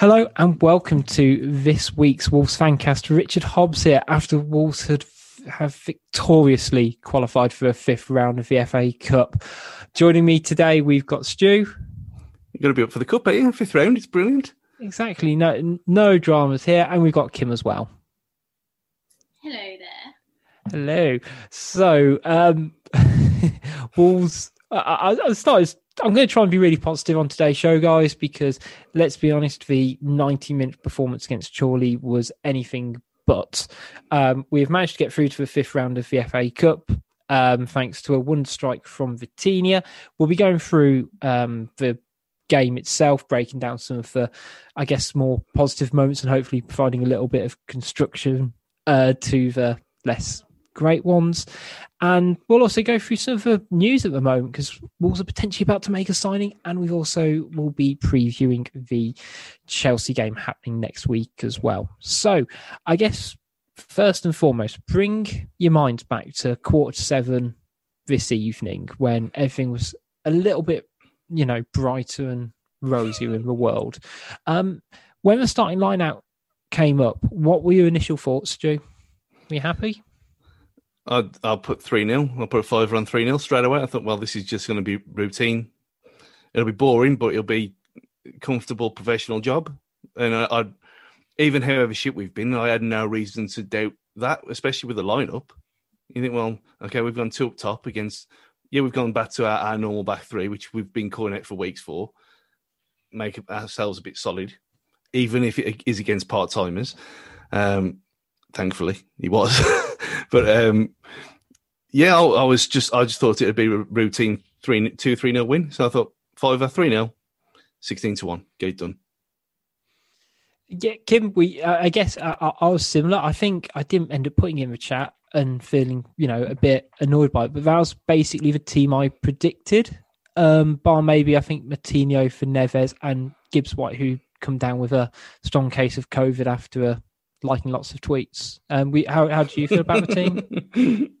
Hello and welcome to this week's Wolves Fancast. Richard Hobbs here after Wolves had have victoriously qualified for a fifth round of the FA Cup. Joining me today, we've got Stu. You're going to be up for the cup, are you? Fifth round, it's brilliant. Exactly, no no dramas here, and we've got Kim as well. Hello there. Hello. So, um, Wolves. I, I, I started. I'm going to try and be really positive on today's show, guys, because let's be honest, the 90 minute performance against Chorley was anything but. Um, we've managed to get through to the fifth round of the FA Cup. Um, thanks to a one strike from Vitinha. We'll be going through um, the game itself, breaking down some of the, I guess, more positive moments and hopefully providing a little bit of construction uh, to the less great ones. And we'll also go through some of the news at the moment because Wolves are potentially about to make a signing, and we also will be previewing the Chelsea game happening next week as well. So, I guess first and foremost, bring your minds back to quarter seven this evening when everything was a little bit, you know, brighter and rosier in the world. Um, when the starting line out came up, what were your initial thoughts, Stu? Were you happy? I'd, I'll put 3 0. I'll put a fiver on 3 0 straight away. I thought, well, this is just going to be routine. It'll be boring, but it'll be comfortable professional job. And I, I'd, even however shit we've been, I had no reason to doubt that, especially with the lineup. You think, well, okay, we've gone two up top against, yeah, we've gone back to our, our normal back three, which we've been calling it for weeks for, make ourselves a bit solid, even if it is against part timers. Um, thankfully, he was. but um, yeah, I, I, was just, I just thought it'd be a routine three, two, three nil win. So I thought five or three nil, 16 to one, it done. Yeah, Kim, we, uh, I guess I, I was similar. I think I didn't end up putting in the chat and feeling, you know, a bit annoyed by it, but that was basically the team I predicted. Um, bar maybe I think Moutinho for Neves and Gibbs White, who come down with a strong case of COVID after a liking lots of tweets. Um, we how how do you feel about the team?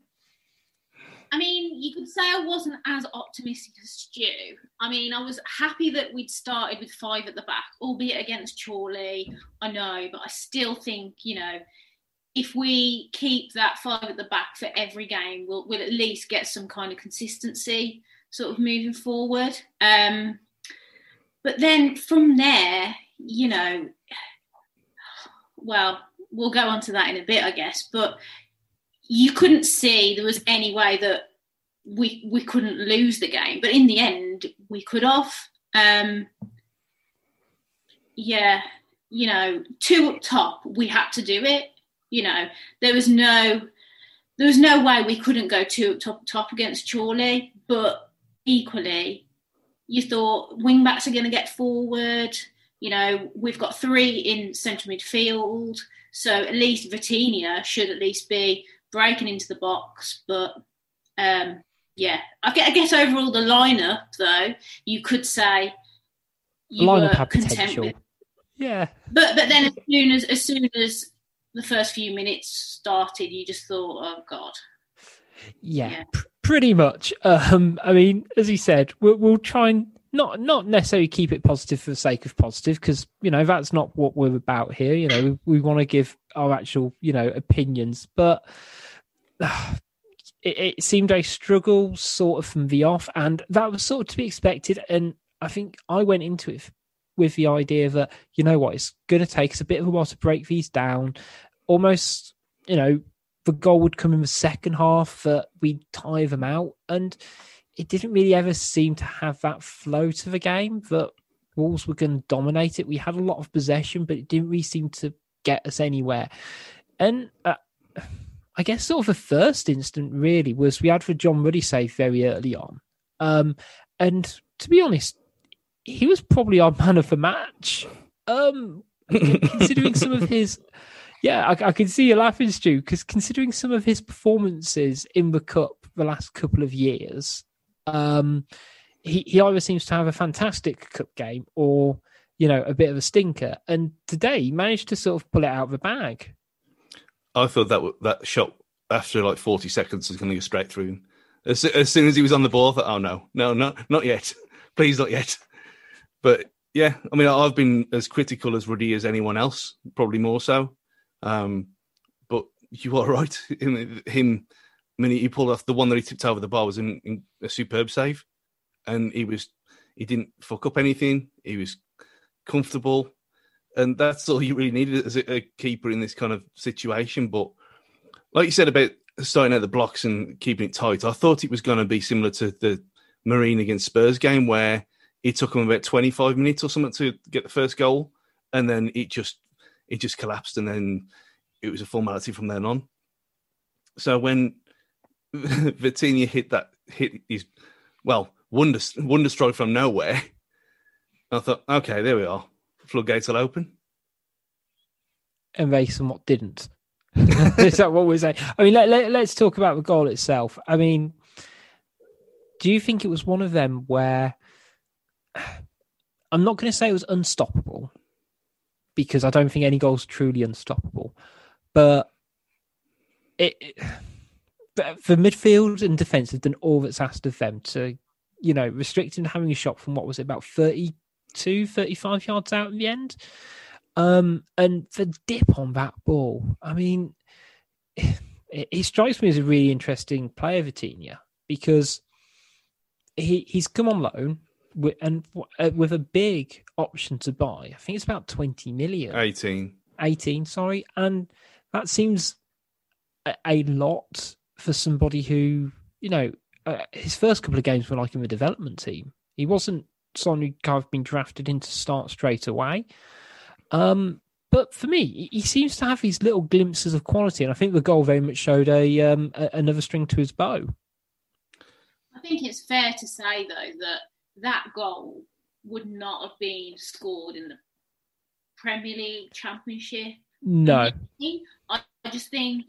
I mean, you could say I wasn't as optimistic as Stu. I mean, I was happy that we'd started with five at the back, albeit against Chorley. I know, but I still think, you know, if we keep that five at the back for every game, we'll, we'll at least get some kind of consistency sort of moving forward. Um, but then from there, you know, well, we'll go on to that in a bit, I guess. But you couldn't see there was any way that we we couldn't lose the game. But in the end, we could have. Um, yeah, you know, two up top, we had to do it. You know, there was no there was no way we couldn't go two up top top against Chorley, but equally, you thought wing backs are going to get forward. You know, we've got three in central midfield, so at least Vitinha should at least be breaking into the box. But um, yeah, I guess overall the lineup, though, you could say you lineup had content potential. with. Yeah, But but then as soon as as soon as the first few minutes started, you just thought, oh god, yeah, Yeah. pr- pretty much. Um, I mean, as he said, we'll, we'll try and not not necessarily keep it positive for the sake of positive, because you know that's not what we're about here. You know, we, we want to give our actual you know opinions, but it, it seemed a struggle sort of from the off, and that was sort of to be expected. And I think I went into it with the idea that you know what, it's going to take us a bit of a while to break these down. Almost, you know, the goal would come in the second half that we tie them out, and it didn't really ever seem to have that flow to the game that Wolves were going to dominate it. We had a lot of possession, but it didn't really seem to get us anywhere. And uh, I guess sort of the first instant really was we had the John Ruddy save very early on, um, and to be honest, he was probably our man of the match. Um, considering some of his yeah, I, I can see you laughing, Stu, because considering some of his performances in the cup the last couple of years, um, he, he either seems to have a fantastic cup game or, you know, a bit of a stinker. And today he managed to sort of pull it out of the bag. I thought that that shot after like 40 seconds was going to go straight through him. As, as soon as he was on the ball, I thought, oh no, no, no, not yet. Please, not yet. But yeah, I mean, I've been as critical as Ruddy as anyone else, probably more so. Um, but you are right. Him, him, Mean, he pulled off the one that he tipped over the bar was in, in a superb save, and he was he didn't fuck up anything. He was comfortable, and that's all you really needed as a, a keeper in this kind of situation. But like you said about starting out the blocks and keeping it tight, I thought it was going to be similar to the Marine against Spurs game where it took them about 25 minutes or something to get the first goal, and then it just it just collapsed, and then it was a formality from then on. So when Vitinha hit that hit his well wonder wonder strike from nowhere, I thought, okay, there we are, floodgates will open. and they somewhat didn't. Is that what we're saying? I mean, let, let, let's talk about the goal itself. I mean, do you think it was one of them where I'm not going to say it was unstoppable because I don't think any goal's truly unstoppable, but it, it for midfield and defense have done all that's asked of them to, you know, restrict him to having a shot from what was it about 32, 35 yards out in the end. Um, and the dip on that ball, I mean, it, he strikes me as a really interesting player, Vitinha, because he he's come on loan with, and uh, with a big option to buy. I think it's about twenty million. 18. 18, sorry. And that seems a, a lot for somebody who, you know, uh, his first couple of games were like in the development team. He wasn't someone who kind of been drafted in to start straight away. Um, but for me, he- seems to have these little glimpses of quality, and I think the goal very much showed a, um, a another string to his bow. I think it's fair to say though that that goal would not have been scored in the Premier League Championship. No, I just think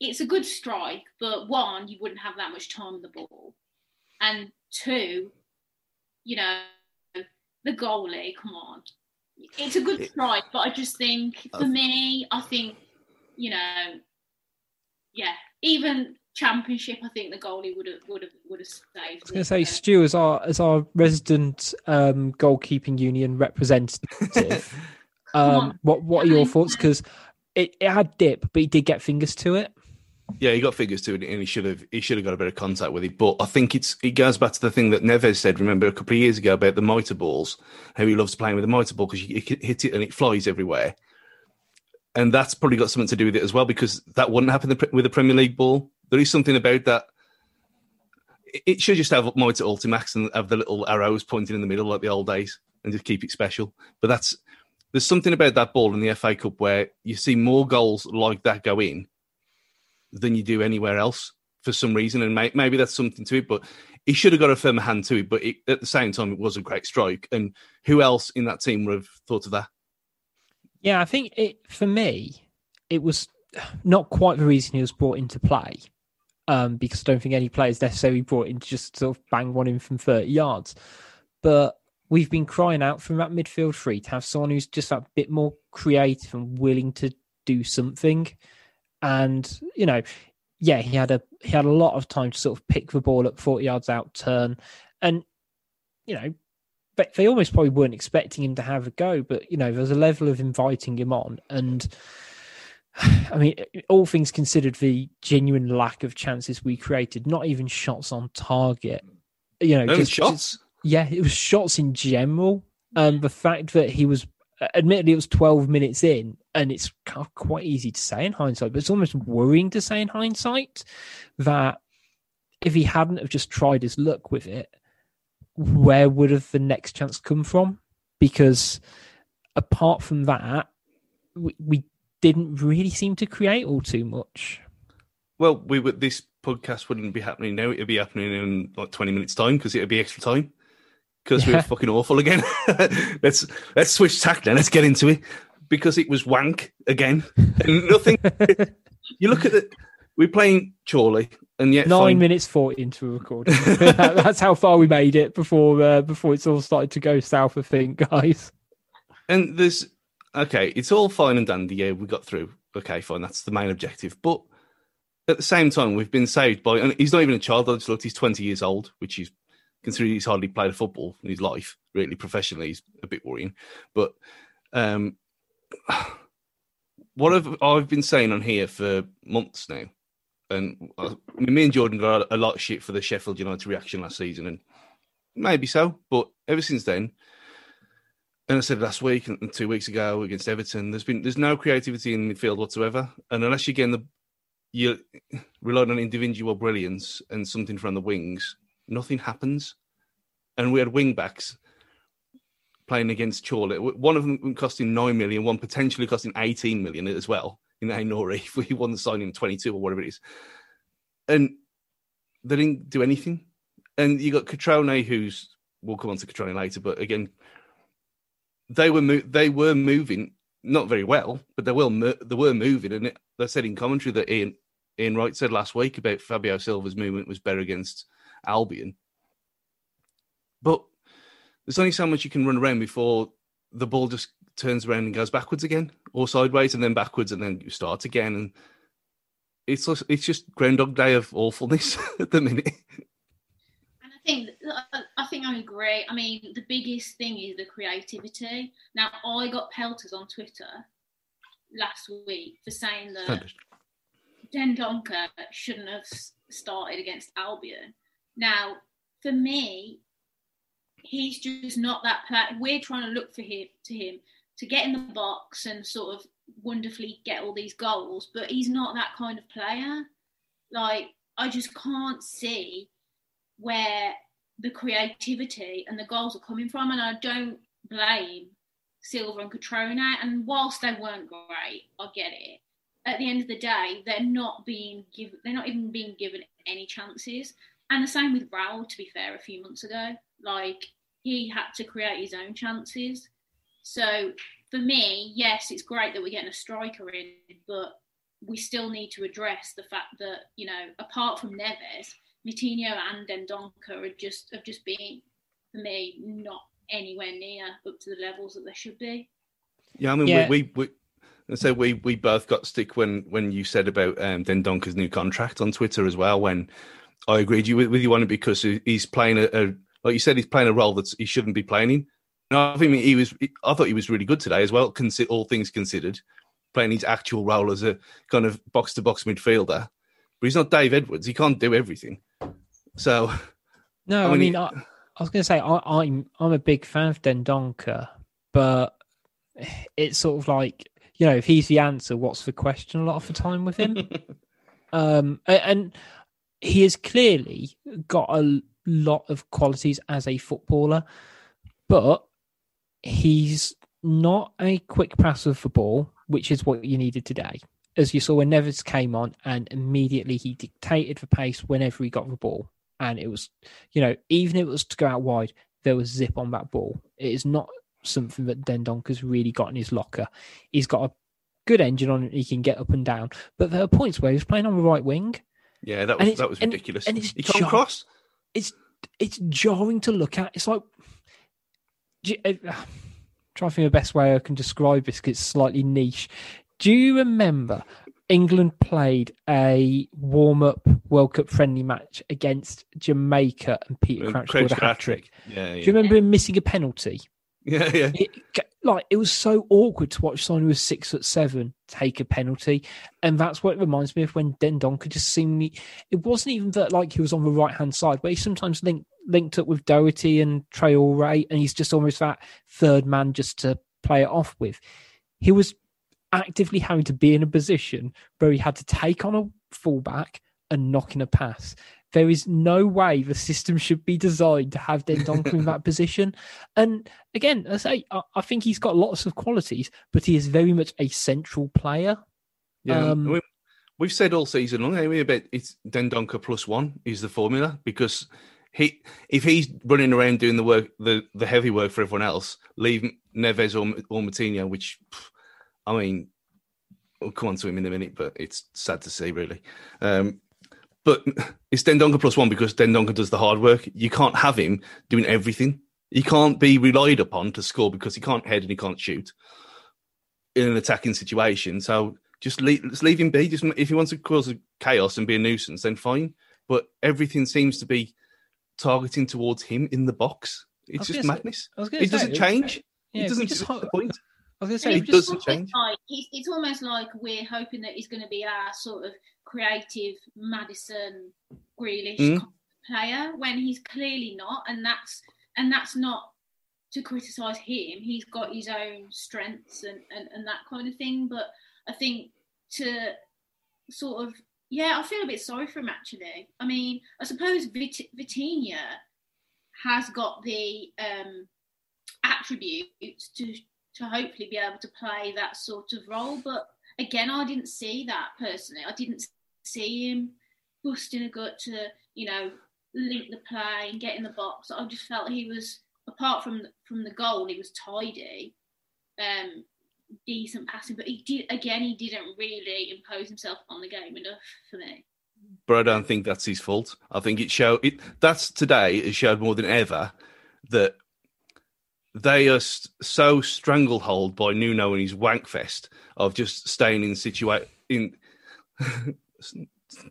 it's a good strike, but one, you wouldn't have that much time on the ball, and two, you know, the goalie. Come on, it's a good strike, but I just think for me, I think you know, yeah, even championship, I think the goalie would have would have would have saved. I was going to say, Stu, as our as our resident um, goalkeeping union representative, um, what what are your thoughts? Because it, it had dip, but he did get fingers to it. Yeah, he got figures to it, and he should have he should have got a bit of contact with it. But I think it's it goes back to the thing that Neves said. Remember a couple of years ago about the mitre balls, how he loves playing with the mitre ball because you hit it and it flies everywhere. And that's probably got something to do with it as well because that wouldn't happen with the Premier League ball. There is something about that. It- It should just have mitre Ultimax and have the little arrows pointing in the middle like the old days and just keep it special. But that's there's something about that ball in the FA Cup where you see more goals like that go in than you do anywhere else for some reason, and may, maybe that's something to it. But he should have got a firmer hand to it. But it, at the same time, it was a great strike. And who else in that team would have thought of that? Yeah, I think it for me, it was not quite the reason he was brought into play. Um, because I don't think any players necessarily brought in to just sort of bang one in from 30 yards. But we've been crying out from that midfield three to have someone who's just a bit more creative and willing to do something. And, you know, yeah, he had a he had a lot of time to sort of pick the ball at 40 yards out turn. And, you know, but they almost probably weren't expecting him to have a go, but you know, there's a level of inviting him on. And I mean, all things considered, the genuine lack of chances we created, not even shots on target, you know, just shots. Just, yeah, it was shots in general. Um, the fact that he was, admittedly, it was 12 minutes in, and it's quite easy to say in hindsight, but it's almost worrying to say in hindsight that if he hadn't have just tried his luck with it, where would have the next chance come from? Because apart from that, we, we didn't really seem to create all too much. Well, we would. This podcast wouldn't be happening now. It'd be happening in like twenty minutes time because it'd be extra time because yeah. we were fucking awful again. let's let's switch tack now. Let's get into it because it was wank again. And nothing. you look at it. We're playing Chorley, and yet nine fine. minutes forty into a recording. That's how far we made it before uh, before it's all started to go south. I think, guys. And there's okay. It's all fine and dandy. Yeah, we got through. Okay, fine. That's the main objective. But at the same time, we've been saved by. And he's not even a child. I just looked. He's twenty years old, which is considering he's hardly played football in his life, really professionally, he's a bit worrying. But um, what have I've been saying on here for months now, and uh, me and Jordan got a lot of shit for the Sheffield United reaction last season, and maybe so, but ever since then, and I said last week and two weeks ago against Everton, there's been there's no creativity in midfield whatsoever, and unless you're getting the you relying on individual brilliance and something from the wings, nothing happens. And we had wing backs playing against Chorley. One of them costing nine million, one potentially costing 18 million as well in Aït-Nouri if we won the signing 22 or whatever it is. And they didn't do anything. And you got Cutrone, who's we'll come on to Cutrone later, but again, they were mo- they were moving not very well, but they will mo- they were moving, and it, they said in commentary that Ian Ian Wright said last week about Fabio Silva's movement was better against Albion. But there's only so much you can run around before the ball just turns around and goes backwards again, or sideways and then backwards, and then you start again. And it's just, it's just Groundhog Day of awfulness at the minute. And I think I think I agree. I mean, the biggest thing is the creativity. Now, I got pelters on Twitter last week for saying that Dendoncker shouldn't have started against Albion now, for me, he's just not that player. We're trying to look for him to him to get in the box and sort of wonderfully get all these goals, but he's not that kind of player. Like I just can't see where the creativity and the goals are coming from, and I don't blame Silva and Cutrone. And whilst they weren't great, I get it. At the end of the day, they're not being given. They're not even being given any chances. And the same with Raul, to be fair, a few months ago. Like, he had to create his own chances. So, for me, yes, it's great that we're getting a striker in, but we still need to address the fact that, you know, apart from Neves, Moutinho and Dendoncker are just have just been, for me, not anywhere near up to the levels that they should be. Yeah, I mean, yeah. we, we, we so we we both got stick when when you said about um, Dendoncker's new contract on Twitter as well. When I agreed you with, with you on it because he's playing a, a, like you said, he's playing a role that he shouldn't be playing in. And I think he was. I thought he was really good today as well. All things considered, playing his actual role as a kind of box to box midfielder. But he's not Dave Edwards. He can't do everything. So, no, I mean, I, mean, he, I, I was going to say I, I'm I'm a big fan of Dendoncker, but it's sort of like you know if he's the answer, what's the question? A lot of the time with him. um, and he has clearly got a lot of qualities as a footballer, but he's not a quick passer the ball, which is what you needed today. as you saw when Neves came on, and immediately he dictated the pace whenever he got the ball. And it was, you know, even if it was to go out wide, there was zip on that ball. It is not something that Dendoncker's really got in his locker. He's got a good engine on it. He can get up and down. But there are points where he was playing on the right wing. Yeah, that was that was and, ridiculous. And it's he jar- cross. It's it's jarring to look at. It's like you- uh, trying to think of the best way I can describe this because it's slightly niche. Do you remember England played a warm up World Cup friendly match against Jamaica and Peter Crouch scored a hat trick? Yeah, Do you remember him missing a penalty? Yeah, yeah. It, like it was so awkward to watch someone who was six foot seven take a penalty, and that's what it reminds me of when Dendoncker just seemingly. It wasn't even that like he was on the right hand side, but he sometimes linked linked up with Doherty and Traore, and he's just almost that third man just to play it off with. He was actively having to be in a position where he had to take on a fullback and knock in a pass. There is no way the system should be designed to have Dendoncker in that position. And again, I say I, I think he's got lots of qualities, but he is very much a central player. Yeah, Um, we, we've said all season long anyway about it's Dendoncker plus one is the formula because he if he's running around doing the work the, the heavy work for everyone else, leave Neves or or Moutinho, which I mean, we'll come on to him in a minute, but it's sad to see really. Um, but it's Dendoncker plus one because Dendoncker does the hard work. You can't have him doing everything. He can't be relied upon to score because he can't head and he can't shoot in an attacking situation. So just leave, just leave him be. Just if he wants to cause chaos and be a nuisance, then fine. But everything seems to be targeting towards him in the box. It's just say- madness. I was gonna It doesn't change. yeah, it doesn't. just Just ho- the point. I was going to say, it doesn't almost change. Like, it's, it's almost like we're hoping that he's going to be our sort of creative Maddison Grealish Mm. player when he's clearly not, and that's and that's not to criticise him. He's got his own strengths and, and and that kind of thing. But I think to sort of yeah, I feel a bit sorry for him actually. I mean, I suppose Vit- Vitinha has got the um, attributes to to hopefully be able to play that sort of role. But again, I didn't see that personally. I didn't see him busting a gut to you know link the play and get in the box. I just felt he was apart from from the goal, he was tidy, um, decent passing. But he did again, he didn't really impose himself on the game enough for me. But I don't think that's his fault. I think it showed it. That's today. It showed more than ever that they are s- so stranglehold by Nuno and his wankfest of just staying in situa in.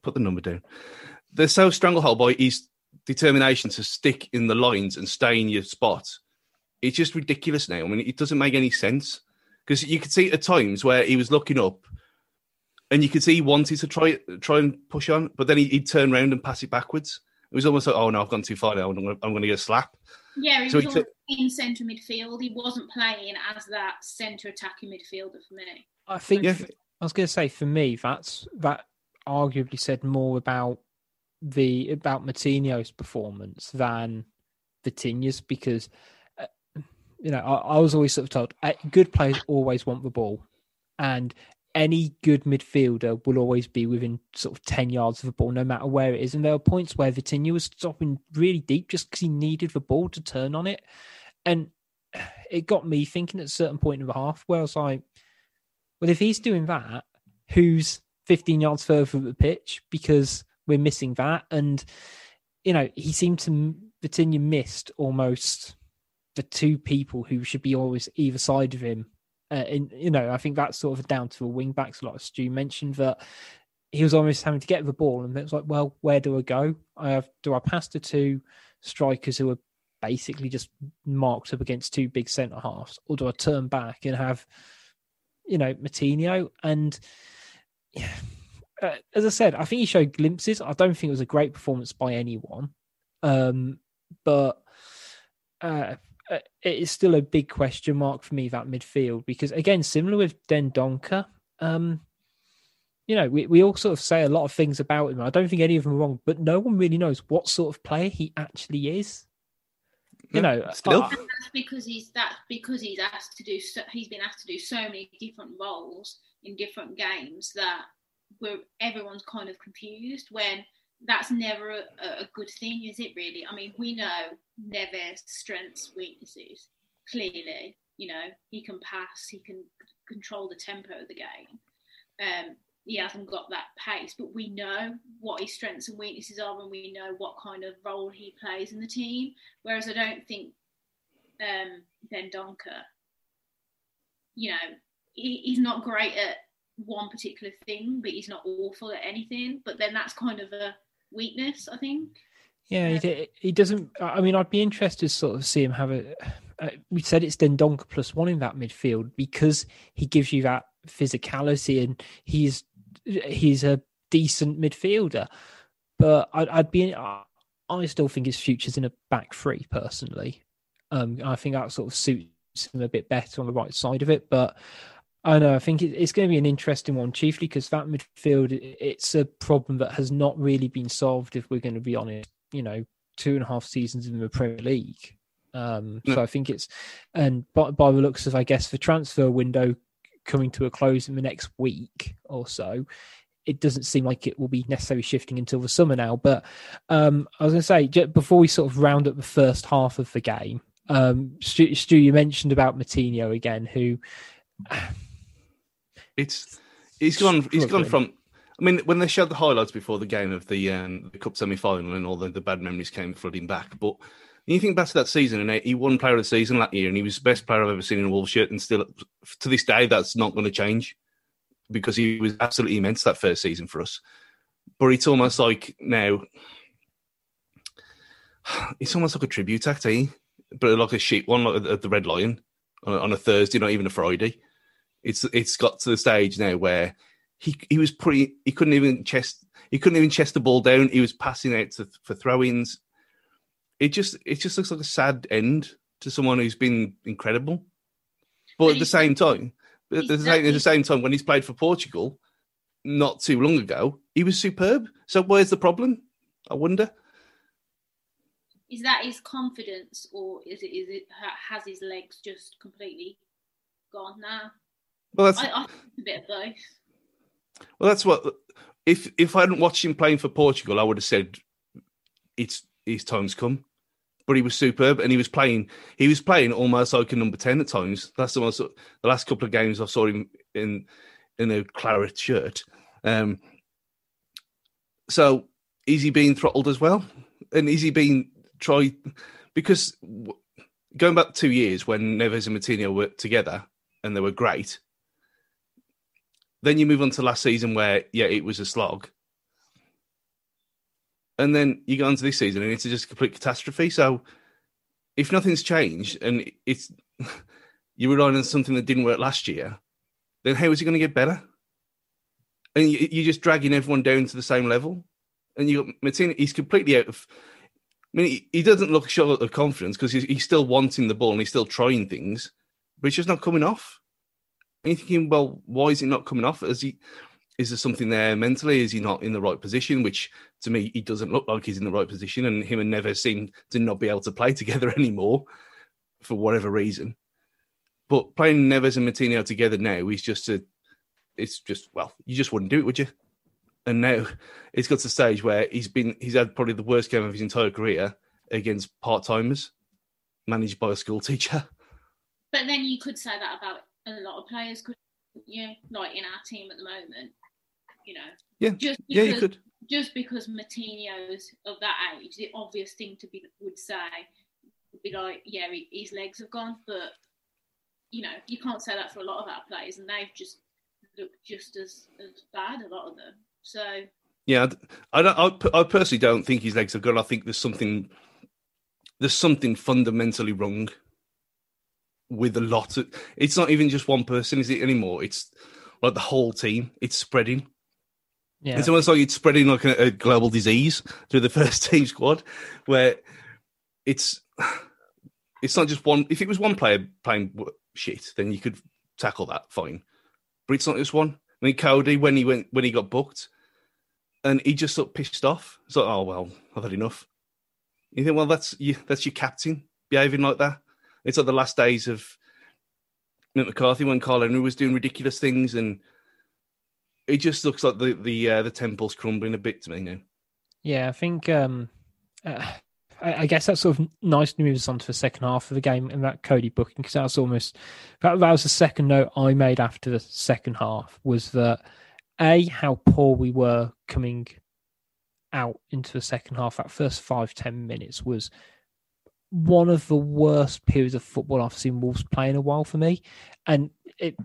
put the number down. They're so stranglehold by his determination to stick in the lines and stay in your spot. It's just ridiculous now. I mean, it doesn't make any sense because you could see at times where he was looking up and you could see he wanted to try try and push on, but then he, he'd turn around and pass it backwards. It was almost like, oh no, I've gone too far now. I'm going to get a slap. Yeah, he So was he almost took- in centre midfield. He wasn't playing as that centre attacking midfielder for me. I think Yeah. I was going to say for me that's that arguably said more about the about Moutinho's performance than Vitinha's because uh, you know I, I was always sort of told uh, good players always want the ball and any good midfielder will always be within sort of 10 yards of the ball no matter where it is and there were points where Vitinha was stopping really deep just because he needed the ball to turn on it and it got me thinking at a certain point in the half where I was like well, if he's doing that, who's 15 yards further from the pitch because we're missing that? And, you know, he seemed to, Vitinha missed almost the two people who should be always either side of him. Uh, and, you know, I think that's sort of down to the wing backs. A lot of Stu mentioned that he was almost having to get the ball. And it was like, well, where do I go? I have, do I pass to two strikers who are basically just marked up against two big centre halves? Or do I turn back and have, you know, Moutinho. And yeah, uh, as I said, I think he showed glimpses. I don't think it was a great performance by anyone, um, but uh, uh, it is still a big question mark for me that midfield because again, similar with Dendoncker, um, you know, we, we all sort of say a lot of things about him. I don't think any of them are wrong, but no one really knows what sort of player he actually is. You No, know, still. I- That's because he's that's because he's asked to do. So, he's been asked to do so many different roles in different games that where everyone's kind of confused when that's never a, a good thing, is it really? I mean, we know Neves' strengths, weaknesses, clearly. You know, he can pass, he can control the tempo of the game. Um, he hasn't got that pace, but we know what his strengths and weaknesses are, and we know what kind of role he plays in the team. Whereas I don't think um, Donker. you know, he, he's not great at one particular thing, but he's not awful at anything. But then that's kind of a weakness, I think. Yeah, he, he doesn't. I mean, I'd be interested to sort of see him have a. Uh, we said it's Dendoncker plus one in that midfield because he gives you that physicality and he's he's a decent midfielder. But I'd, I'd be. I still think his future's in a back three personally. Um, I think that sort of suits him a bit better on the right side of it. But I know. I think it's going to be an interesting one, chiefly because that midfield it's a problem that has not really been solved. If we're going to be honest, you know, two and a half seasons in the Premier League. Um, So I think it's and by, by the looks of, I guess, the transfer window coming to a close in the next week or so, it doesn't seem like it will be necessarily shifting until the summer now. But um, I was going to say before we sort of round up the first half of the game, um, Stu, Stu you mentioned about Moutinho again, who it's he's gone he's gone from I mean, when they showed the highlights before the game of the, um, the Cup semi final and all the, the bad memories came flooding back. But you think back to that season, and he won Player of the Season that year, and he was the best player I've ever seen in a Wolves shirt. And still, to this day, that's not going to change because he was absolutely immense that first season for us. But it's almost like now, it's almost like a tribute act, eh? But like a sheep one, like at the Red Lion on a, on a Thursday, not even a Friday. It's it's got to the stage now where he he was pretty. He couldn't even chest. He couldn't even chest the ball down. He was passing out to, for throw-ins. It just it just looks like a sad end to someone who's been incredible. But at the same time, at the, same, at the same time, when he's played for Portugal not too long ago, he was superb. So where's the problem? I wonder. Is that his confidence, or is it is it has his legs just completely gone now? Well, that's I, I a bit of both. Well, that's what. If if I hadn't watched him playing for Portugal, I would have said it's his time's come. But he was superb, and he was playing. He was playing almost like a number ten at times. That's the most. The last couple of games I saw him in in a claret shirt. Um, so is he being throttled as well? And is he being tried? Because going back two years when Neves and Moutinho were together and they were great, then you move on to last season where, yeah, it was a slog. And then you go on to this season and it's just a complete catastrophe. So if nothing's changed and it's you're relying on something that didn't work last year, then how is it going to get better? And you're just dragging everyone down to the same level. And you got Moutinho, he's completely out of. I mean, he doesn't look short of confidence because he's still wanting the ball and he's still trying things, but it's just not coming off. You're thinking, well, why is it not coming off? Is he is there something there mentally? Is he not in the right position? Which to me, he doesn't look like he's in the right position, and him and Neves seem to not be able to play together anymore for whatever reason. But playing Neves and Moutinho together now is just a, it's just well, you just wouldn't do it, would you? And now it's got to the stage where he's been, he's had probably the worst game of his entire career against part timers, managed by a school teacher. But then you could say that about a lot of players could, yeah, like in our team at the moment, you know. Yeah, just because, yeah, you could. Just because Moutinho's of that age, the obvious thing to be would say would be like, yeah, his legs have gone, but you know, you can't say that for a lot of our players, and they've just looked just as, as bad. A lot of them. So. Yeah, I don't. I, I personally don't think his legs have gone. I think there's something. There's something fundamentally wrong with a lot of it's not even just one person is it anymore? It's like the whole team. It's spreading. Yeah. It's almost like it's spreading like a, a global disease through the first team squad where it's it's not just one if it was one player playing shit then you could tackle that fine. But it's not just one. I mean Coady when he went when he got booked and he just looked pissed off. It's like oh well i've had enough. You think well that's you that's your captain behaving like that it's like the last days of Mick McCarthy when Karl Henry was doing ridiculous things and it just looks like the the uh, the temple's crumbling a bit to me now. Yeah, I think um, uh, I, guess that's sort of nice to move us on to the second half of the game and that Coady booking because that's almost that, that was the second note I made after the second half was that a how poor we were coming out into the second half. That first five ten minutes was one of the worst periods of football I've seen Wolves play in a while for me, and it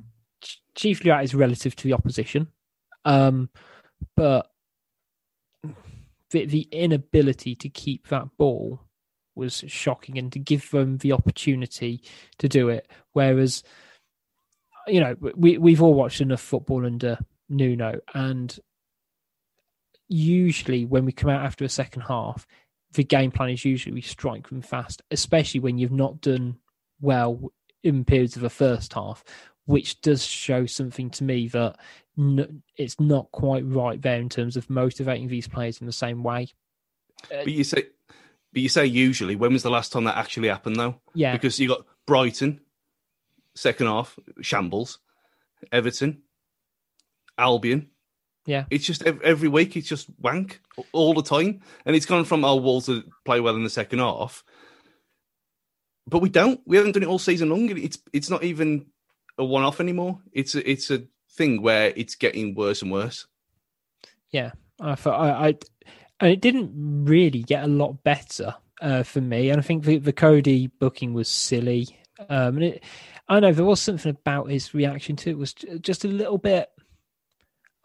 chiefly that is relative to the opposition. Um, but the, the inability to keep that ball was shocking and to give them the opportunity to do it. Whereas, you know, we, we've all watched enough football under Nuno, and usually when we come out after a second half, the game plan is usually we strike them fast, especially when you've not done well in periods of the first half, which does show something to me that n- it's not quite right there in terms of motivating these players in the same way. Uh, but you say, but you say usually. When was the last time that actually happened, though? Yeah, because you got Brighton, second half shambles, Everton, Albion. Yeah, it's just every week it's just wank all the time, and it's gone from our oh, Wolves to play well in the second half, but we don't. We haven't done it all season long. It's it's not even a one off anymore. It's a, it's a thing where it's getting worse and worse. Yeah, I thought I, I and it didn't really get a lot better uh, for me. And I think the, the Coady booking was silly. Um, and it, I know there was something about his reaction to it was just a little bit.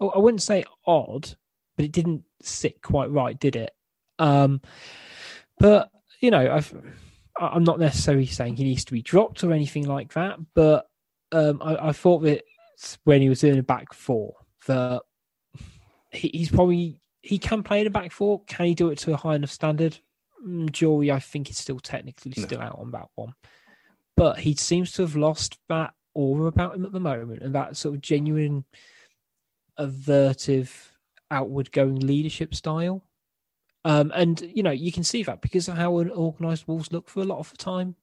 I wouldn't say odd, but it didn't sit quite right, did it? Um, but you know, I've, I'm not necessarily saying he needs to be dropped or anything like that, but um, I, I, thought that when he was in a back four that he, he's probably he can play in a back four. Can he do it to a high enough standard? Jory, I think, is still technically no. still out on that one, but he seems to have lost that aura about him at the moment, and that sort of genuine, avertive, outward going leadership style. Um, and you know, you can see that because of how an organised Wolves look for a lot of the time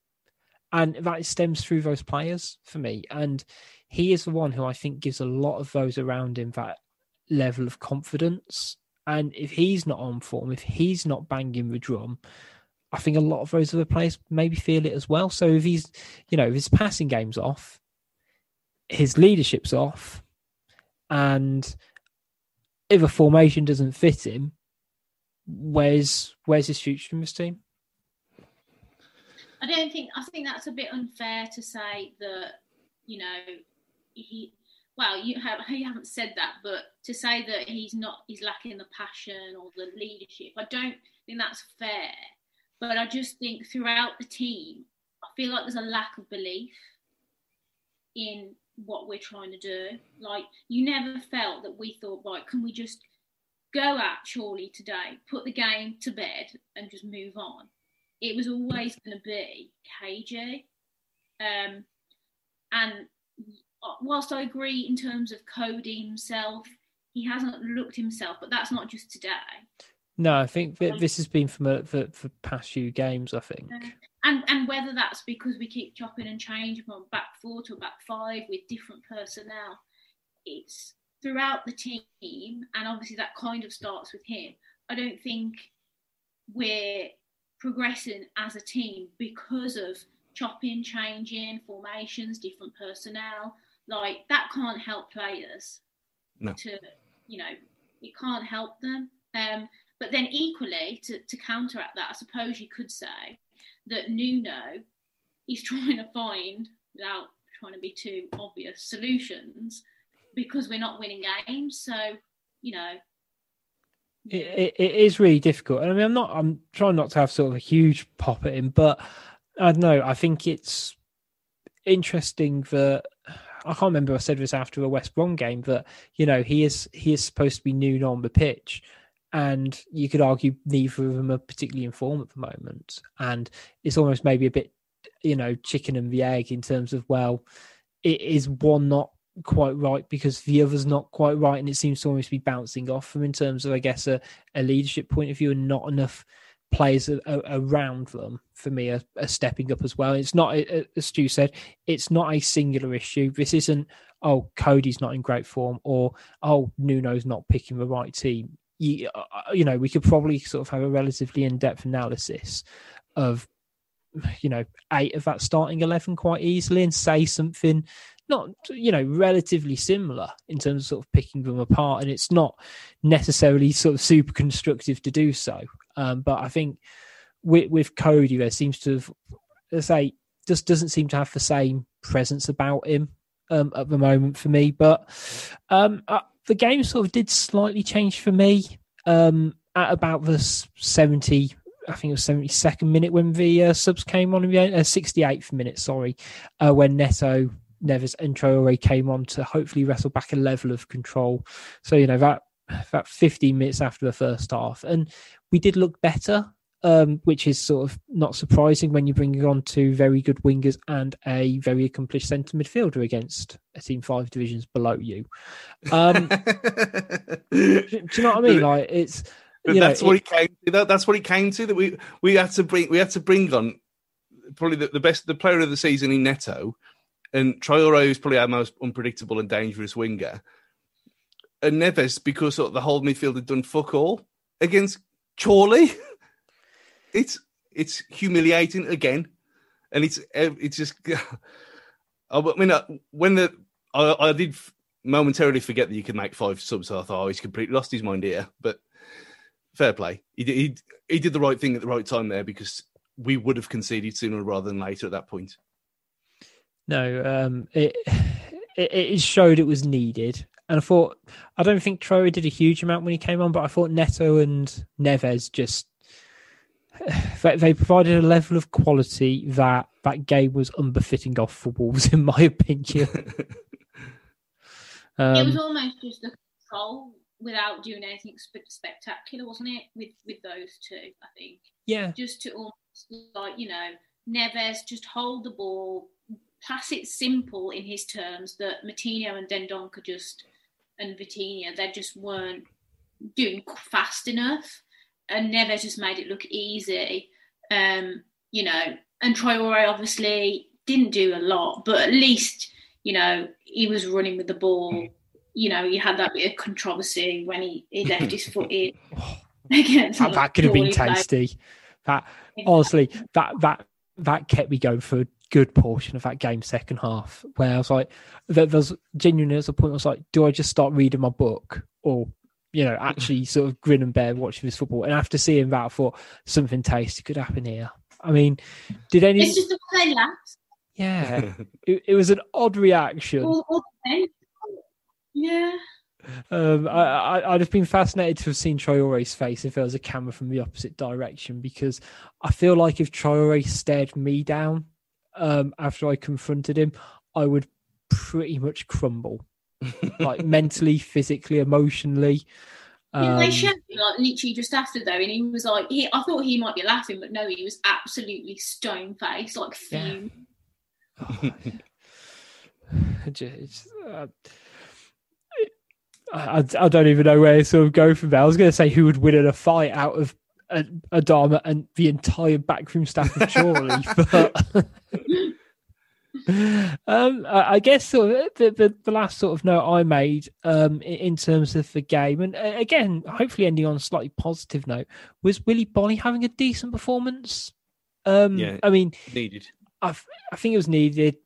and that stems through those players for me. And he is the one who I think gives a lot of those around him that level of confidence. And if he's not on form, if he's not banging the drum, I think a lot of those other players maybe feel it as well. So if he's, you know, if his passing game's off, his leadership's off, and if a formation doesn't fit him, where's where's his future in this team? I don't think I think that's a bit unfair to say that you know he well you have you haven't said that but to say that he's not he's lacking the passion or the leadership I don't think that's fair but I just think throughout the team I feel like there's a lack of belief in what we're trying to do like you never felt that we thought right can we just go out Chorley today put the game to bed and just move on it was always going to be KG. Um, and whilst I agree in terms of Coady himself, he hasn't looked himself, but that's not just today. No, I think this has been from a, for, for past few games. I think, and and whether that's because we keep chopping and changing from back four to back five with different personnel, it's throughout the team, and obviously that kind of starts with him. I don't think we're progressing as a team because of chopping, changing, formations, different personnel. Like that can't help players. No. To you know, it can't help them. Um, but then equally to, to counteract that, I suppose you could say that Nuno is trying to find, without trying to be too obvious, solutions because we're not winning games. So, you know, it, it is really difficult. And I mean, I'm not. I'm trying not to have sort of a huge pop at him, but I don't know. I think it's interesting that I can't remember. I said this after a West Brom game that you know he is he is supposed to be Nuno on the pitch, and you could argue neither of them are particularly informed at the moment, and it's almost maybe a bit you know chicken and the egg in terms of well, it is one not quite right because the other's not quite right, and it seems to almost be bouncing off them in terms of, I guess, a, a leadership point of view, and not enough players a, a, around them for me are, are, stepping up as well. It's not, as Stu said, it's not a singular issue. This isn't, oh, Coady's not in great form or, oh, Nuno's not picking the right team. You, uh, you know, we could probably sort of have a relatively in depth analysis of, you know, eight of that starting 11 quite easily and say something not you know relatively similar in terms of sort of picking them apart. And it's not necessarily sort of super constructive to do so. Um, but i think with, with coady there seems to have let's say just doesn't seem to have the same presence about him um, at the moment for me. But um, uh, the game sort of did slightly change for me um, at about the 70 I think it was 72nd minute when the uh, subs came on, in uh, 68th minute, sorry, uh, when Neto Neves and Traore came on to hopefully wrestle back a level of control. So you know that that 15 minutes after the first half, and we did look better, um, which is sort of not surprising when you're bringing on two very good wingers and a very accomplished centre midfielder against a team five divisions below you. Um, do, do, you know what I mean? Like it's. that's know, what it, he came to. That, that's what he came to. That we we had to bring we had to bring on probably the, the best the player of the season in Neto and Traore is probably our most unpredictable and dangerous winger. And Neves, because sort of the whole midfield had done fuck all against Chorley. it's it's humiliating again, and it's it's just. I mean, uh, when the I, I did momentarily forget that you could make five subs. So I thought, oh, he's completely lost his mind here. But fair play, he did, he he did the right thing at the right time there because we would have conceded sooner rather than later at that point. No, um, it, it, it showed it was needed, and I thought I don't think Troy did a huge amount when he came on, but I thought Neto and Neves just they, they provided a level of quality that that game was unbefitting of for Wolves, in my opinion. um, it was almost just a control without doing anything spectacular, wasn't it? With with those two, I think. Yeah. Just to almost like you know Neves just hold the ball, pass it simple in his terms that Moutinho and Dendoncker just and Vitinha they just weren't doing fast enough, and Neves just made it look easy. Um, you know, and Traore obviously didn't do a lot, but at least you know he was running with the ball. You know, he had that bit of controversy when he, he left his foot in. Against that, that could have been tasty. That honestly, that that that kept me going for a good portion of that game second half where I was like there, there's genuinely at a point I was like do I just start reading my book or you know actually sort of grin and bear watching this football. And after seeing that I thought something tasty could happen here. I mean did any it's just a play lapse yeah. It, it, was an odd reaction. All yeah. Um, I, I, would have been fascinated to have seen Traore's face if there was a camera from the opposite direction because I feel like if Traore stared me down um, after I confronted him, I would pretty much crumble, like mentally, physically, emotionally. Um, they showed me like literally just after though, and he was like, he, I thought he might be laughing, but no, he was absolutely stone faced, like fume. Yeah. just, uh, I, I don't even know where to sort of go from there. I was going to say who would win in a fight out of Adama and the entire backroom staff of Chorley, but um, I guess sort of the, the, the, last sort of note I made um, in terms of the game, and uh, again, hopefully ending on a slightly positive note, was Willy Boly having a decent performance. Um, yeah, I mean, needed. I, I think it was needed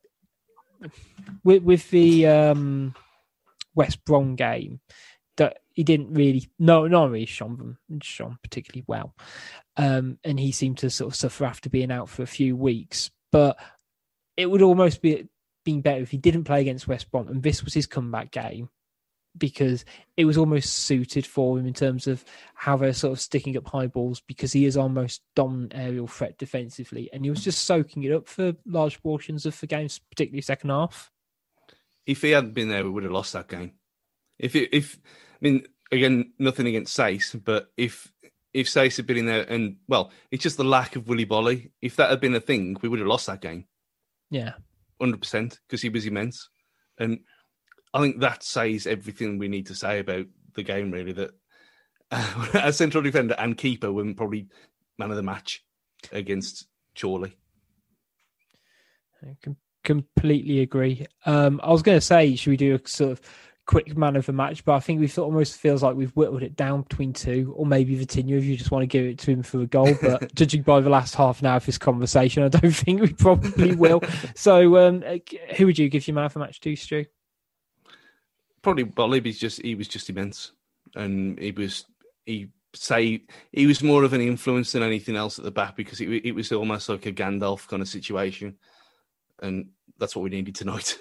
with with the um, West Brom game that he didn't really no not really shone them shone particularly well um, and he seemed to sort of suffer after being out for a few weeks but it would almost be been better if he didn't play against West Brom and this was his comeback game because it was almost suited for him in terms of how they're sort of sticking up high balls because he is almost dominant aerial threat defensively and he was just soaking it up for large portions of the games particularly second half if he hadn't been there we would have lost that game if it, if I mean, again, nothing against Saïss, but if if Saïss had been in there, and well, it's just the lack of Willy Boly. If that had been a thing, we would have lost that game. Yeah, hundred percent, because he was immense, and I think that says everything we need to say about the game. Really, that uh, as central defender and keeper were probably man of the match against Chorley. I com- completely agree. Um, I was going to say, should we do a sort of quick man of the match? But I think we thought almost feels like we've whittled it down between two, or maybe Vitinha if you just want to give it to him for a goal. But judging by the last half an hour of this conversation, I don't think we probably will. so, um, who would you give your man of the match to, Stu? Probably Boly. He's just he was just immense, and he was he say he was more of an influence than anything else at the back because it, it was almost like a Gandalf kind of situation, and that's what we needed tonight.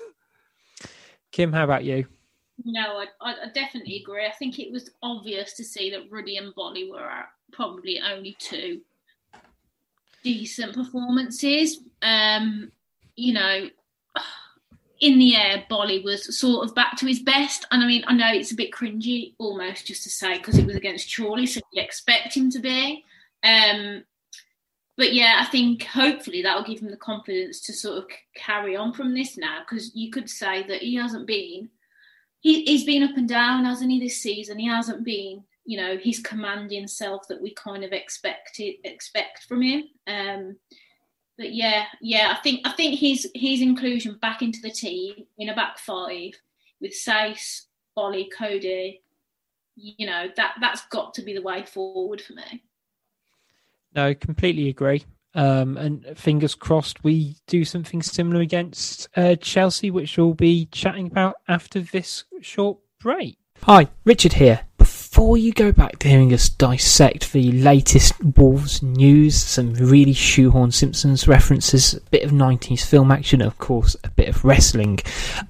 Kim, how about you? No, I, I definitely agree. I think it was obvious to see that Ruddy and Boly were probably only two decent performances. Um, you know, in the air, Boly was sort of back to his best. And I mean, I know it's a bit cringy almost just to say because it was against Chorley, so you'd expect him to be. Um, but yeah, I think hopefully that'll give him the confidence to sort of carry on from this now because you could say that he hasn't been. He, he's been up and down, hasn't he, this season? He hasn't been, you know, his commanding self that we kind of expected expect from him. Um, but yeah, yeah, I think I think his his inclusion back into the team in a back five with Saïss, Boly, Coady, you know that that's got to be the way forward for me. No, completely agree. Um, and fingers crossed we do something similar against uh, Chelsea, which we'll be chatting about after this short break. Hi, Richard here. Before you go back to hearing us dissect the latest Wolves news, some really shoehorn Simpsons references, a bit of 90s film action, of course, a bit of wrestling,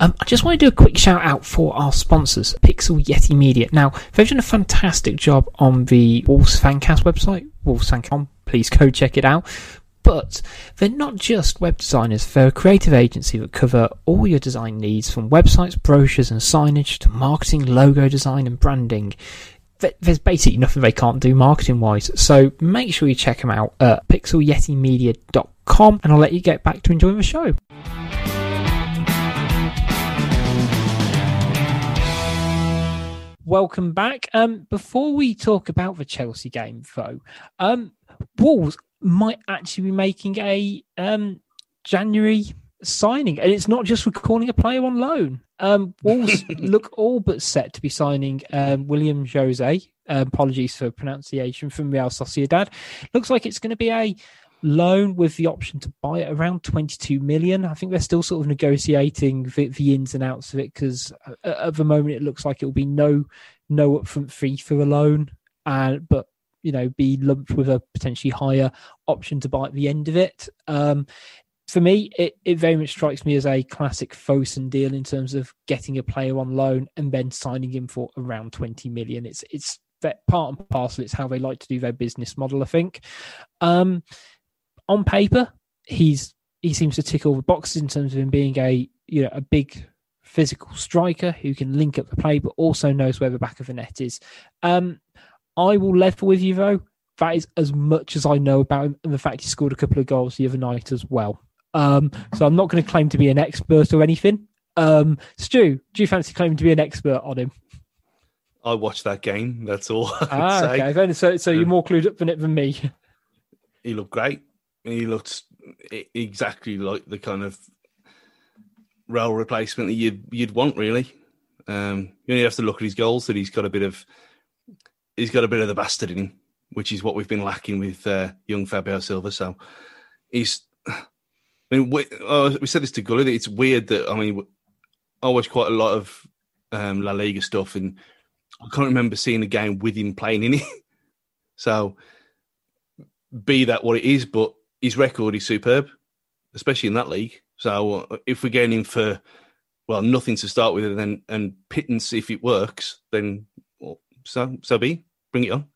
um, I just want to do a quick shout out for our sponsors, Pixel Yeti Media. Now, they've done a fantastic job on the Wolves Fancast website, wolvesfancast.com. Please go check it out. But they're not just web designers, they're a creative agency that cover all your design needs from websites, brochures, and signage to marketing, logo design, and branding. There's basically nothing they can't do marketing wise. So make sure you check them out at pixelyetimedia.com and I'll let you get back to enjoying the show. Welcome back. Um, before we talk about the Chelsea game, though, um, Wolves might actually be making a um, January signing, and it's not just recalling a player on loan. Um, Wolves look all but set to be signing um, Willian Jose. Um, apologies for pronunciation from Real Sociedad. Looks like it's going to be a loan with the option to buy it around 22 million. I think they're still sort of negotiating the, the ins and outs of it because uh, at the moment it looks like it will be no no upfront fee for a loan, and uh, but you know be lumped with a potentially higher option to buy at the end of it. Um, for me, it, it very much strikes me as a classic Fosun deal in terms of getting a player on loan and then signing him for around 20 million. It's it's part and parcel. It's how they like to do their business model, I think. Um, on paper, he's he seems to tick all the boxes in terms of him being a you know a big physical striker who can link up the play, but also knows where the back of the net is. Um, I will level with you though. That is as much as I know about him, and the fact he scored a couple of goals the other night as well. Um, so I'm not going to claim to be an expert or anything. Um, Stu, do you fancy claiming to be an expert on him? I watched that game. That's all. ah, say. okay. So, so you're more clued up than it than me. He looked great. He looked exactly like the kind of role replacement that you'd you'd want, really. Um, you only have to look at his goals that he's got a bit of he's got a bit of the bastard in him, which is what we've been lacking with uh, young Fabio Silva. So he's. I mean, we, uh, we said this to Gully. It's weird that I mean, I watch quite a lot of um, La Liga stuff, and I can't remember seeing a game with him playing in it. so, be that what it is, but his record is superb, especially in that league. So, if we're getting him for well nothing to start with, and then and pittance if it works, then well, so so be bring it on.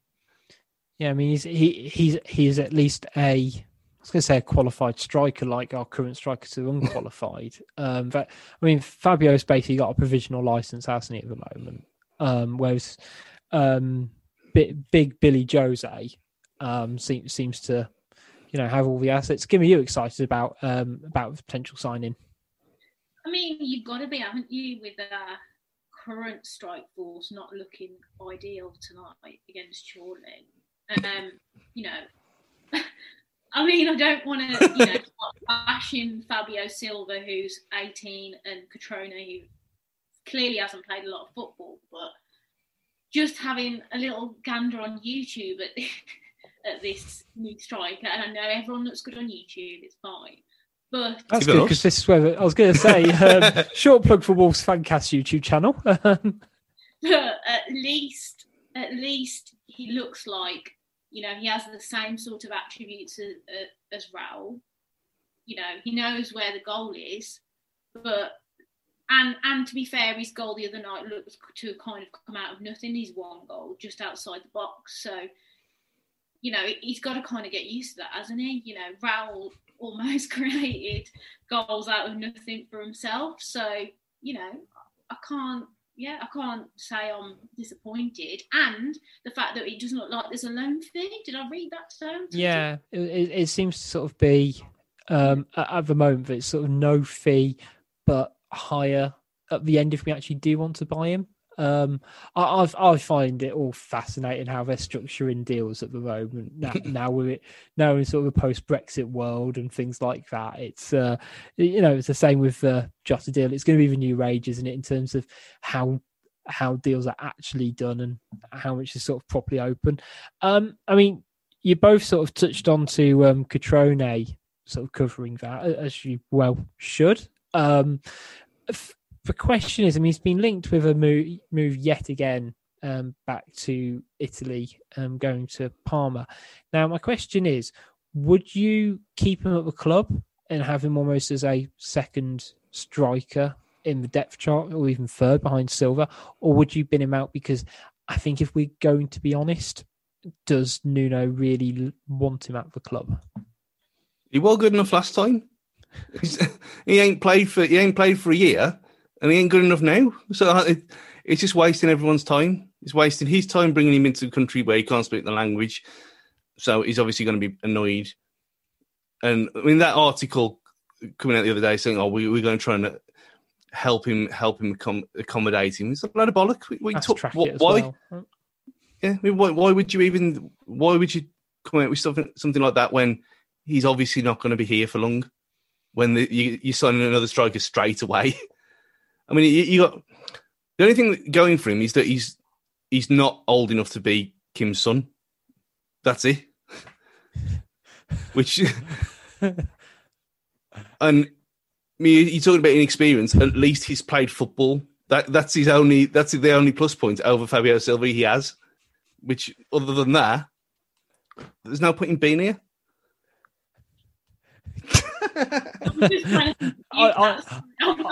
Yeah, I mean he's he he's he's at least a I was going to say a qualified striker, like our current strikers are unqualified. um, but I mean, Fabio's basically got a provisional license, hasn't he, at the moment? Um, whereas um, big, big Billy Jose um, seems seems to, you know, have all the assets. Give me you excited about um, about the potential signing? I mean, you've got to be, haven't you, with uh, current strike force not looking ideal tonight against Chorley. Um, you know, I mean, I don't want to, you know, start bashing Fabio Silva, who's 18, and Cutrone, who clearly hasn't played a lot of football, but just having a little gander on YouTube at, at this new striker, and I know everyone looks good on YouTube, it's fine. But That's Give good because this is where I was going to say um, short plug for Wolves Fancast YouTube channel. Um, at least at least he looks like you know he has the same sort of attributes as, as Raul. You know he knows where the goal is, but and and to be fair, his goal the other night looked to kind of come out of nothing. He's one goal just outside the box, so you know he's got to kind of get used to that, hasn't he? You know Raul almost created goals out of nothing for himself, so you know I can't yeah, I can't say I'm disappointed. And the fact that it doesn't look like there's a loan fee. Did I read that term? yeah, it, it seems to sort of be um, at the moment that it's sort of no fee, but higher at the end if we actually do want to buy him. Um, I, I've, I find it all fascinating how they're structuring deals at the moment. Now, now with it, now in sort of a post-Brexit world and things like that, it's uh, you know it's the same with the Jota deal. It's going to be the new rage, isn't it, in terms of how how deals are actually done and how much is sort of properly open. Um, I mean, you both sort of touched on to um, Cutrone sort of covering that as you well should. Um, f- the question is, I mean, he's been linked with a move, move yet again um, back to Italy, um, going to Parma. Now, my question is, would you keep him at the club and have him almost as a second striker in the depth chart, or even third behind Silva, or would you bin him out? Because I think if we're going to be honest, does Nuno really want him at the club? He was good enough last time. He ain't played for he ain't played for a year, and he ain't good enough now. So uh, it, it's just wasting everyone's time. It's wasting his time bringing him into a country where he can't speak the language. So he's obviously going to be annoyed. And I mean that article coming out the other day saying, "Oh, we, we're going to try and help him, help him accom- accommodate him." It's a load of bollock. We, we track what, why? well. Yeah, I mean, why, why would you even? Why would you come out with something something like that when he's obviously not going to be here for long? When the, you you sign another striker straight away. I mean, you, you got the only thing going for him is that he's he's not old enough to be Kim's son. That's it. Which and I mean, you're talking about inexperience. At least he's played football. That that's his only that's the only plus point over Fabio Silva he has. Which other than that, there's no point in being here. I'm just trying to think I- I- that.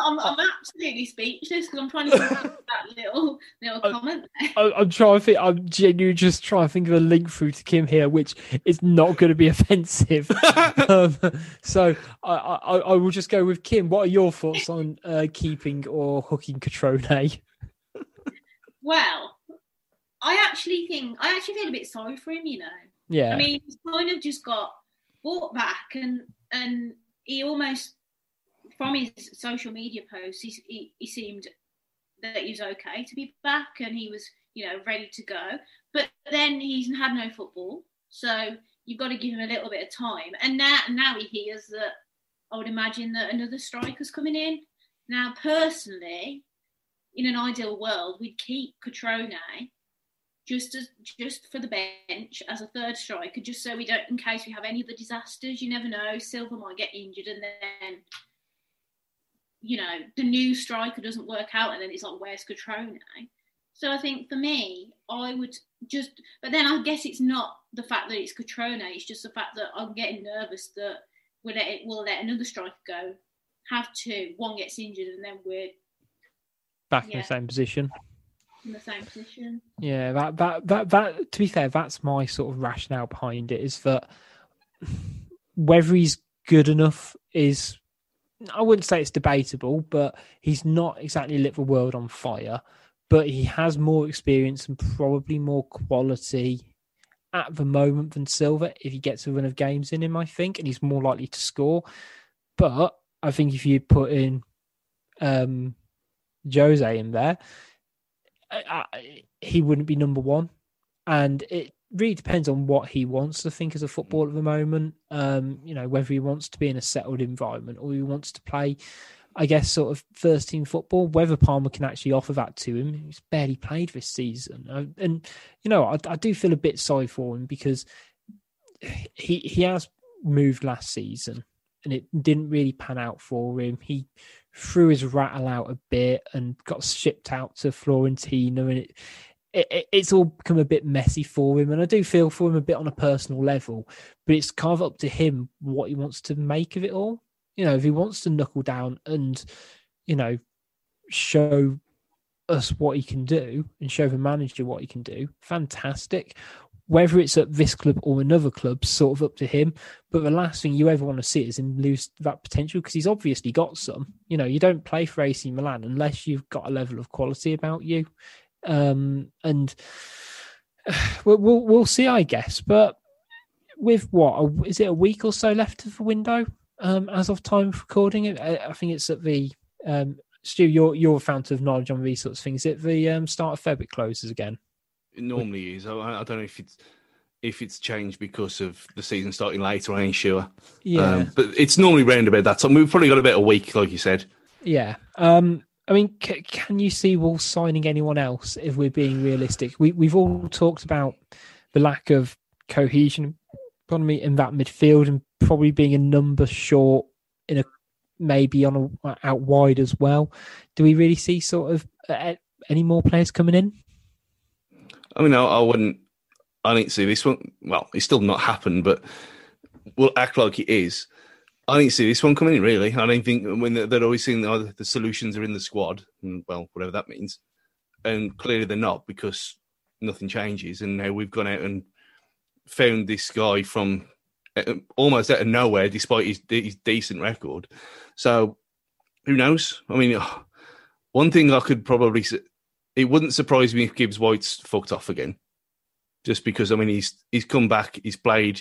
I'm, I'm, I'm absolutely speechless because I'm trying to think of that little little I- comment. I, I'm trying to think. I'm genuinely just trying to think of a link through to Kim here, which is not going to be offensive. um, so I, I, I will just go with Kim. What are your thoughts on uh, keeping or hooking Cutrone? Well, I actually think I actually feel a bit sorry for him. You know, Yeah, I mean, he's kind of just got brought back, and and he almost from his social media posts, he, he, he seemed that he was okay to be back, and he was you know ready to go. But then he's had no football, so you've got to give him a little bit of time. And now now he hears that I would imagine that another striker's coming in. Now, personally, in an ideal world, we'd keep Cutrone just as just for the bench as a third striker, just so we don't, in case we have any of the disasters. You never know. Silva might get injured, and then you know the new striker doesn't work out, and then it's like, where's Cutrone? So I think for me, I would just, but then I guess it's not the fact that it's Cutrone; it's just the fact that I'm getting nervous that we'll let it, we'll let another striker go, have two, one gets injured, and then we're back in the same position. in the same position. Yeah, that that that that to be fair, that's my sort of rationale behind it is that whether he's good enough is I wouldn't say it's debatable, but he's not exactly lit the world on fire. But he has more experience and probably more quality at the moment than Silva if he gets a run of games in him, I think, and he's more likely to score. But I think if you put in um Jose in there, I, I, he wouldn't be number one. And it really depends on what he wants to think as a football at the moment. Um, you know, whether he wants to be in a settled environment or he wants to play, I guess, sort of first team football. Whether Parma can actually offer that to him, he's barely played this season, uh, and you know, I, I do feel a bit sorry for him because he he has moved last season and it didn't really pan out for him. He threw his rattle out a bit and got shipped out to Fiorentina, and it, it, it's all become a bit messy for him. And I do feel for him a bit on a personal level, but it's kind of up to him what he wants to make of it all. You know, if he wants to knuckle down and, you know, show us what he can do and show the manager what he can do, fantastic whether it's at this club or another club, sort of up to him. But the last thing you ever want to see is him lose that potential because he's obviously got some. You know, you don't play for AC Milan unless you've got a level of quality about you. Um, and we'll, we'll, we'll see, I guess. But with what is it a week or so left of the window um, as of time of recording it? I think it's at the um, Stu. You're you're a fountain of knowledge on these sorts of things. At the um, start of Feb, it closes again. It normally is. I, I, don't know if it's if it's changed because of the season starting later. I ain't sure. Yeah, um, but it's normally round about that time. We've probably got about a week, like you said. Yeah. Um. I mean, c- can you see Wolves signing anyone else? If we're being realistic, we we've all talked about the lack of cohesion, economy in that midfield, and probably being a number short in a maybe on a out wide as well. Do we really see sort of uh, any more players coming in? I mean, I, I wouldn't. I didn't see this one. Well, it's still not happened, but we'll act like it is. I didn't see this one coming in. Really, I don't think when they're, they're always saying oh, the solutions are in the squad, and well, whatever that means, and clearly they're not because nothing changes. And now we've gone out and found this guy from uh, almost out of nowhere, despite his, his decent record. So who knows? I mean, one thing I could probably it wouldn't surprise me if Gibbs White's fucked off again. Just because I mean he's he's come back, he's played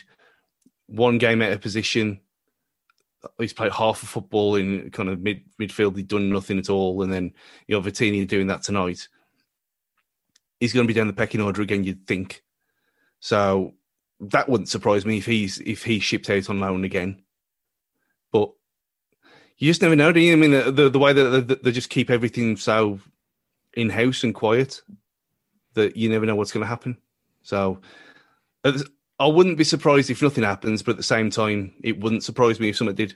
one game out of position. He's played half of football in kind of mid midfield. He'd done nothing at all, and then you know Vitinha doing that tonight. He's going to be down the pecking order again, you'd think. So that wouldn't surprise me if he's if he's shipped out on loan again. But you just never know, do you? I mean, the the, way that they, just keep everything so in house and quiet that you never know what's going to happen. So I wouldn't be surprised if nothing happens, but at the same time, it wouldn't surprise me if something did.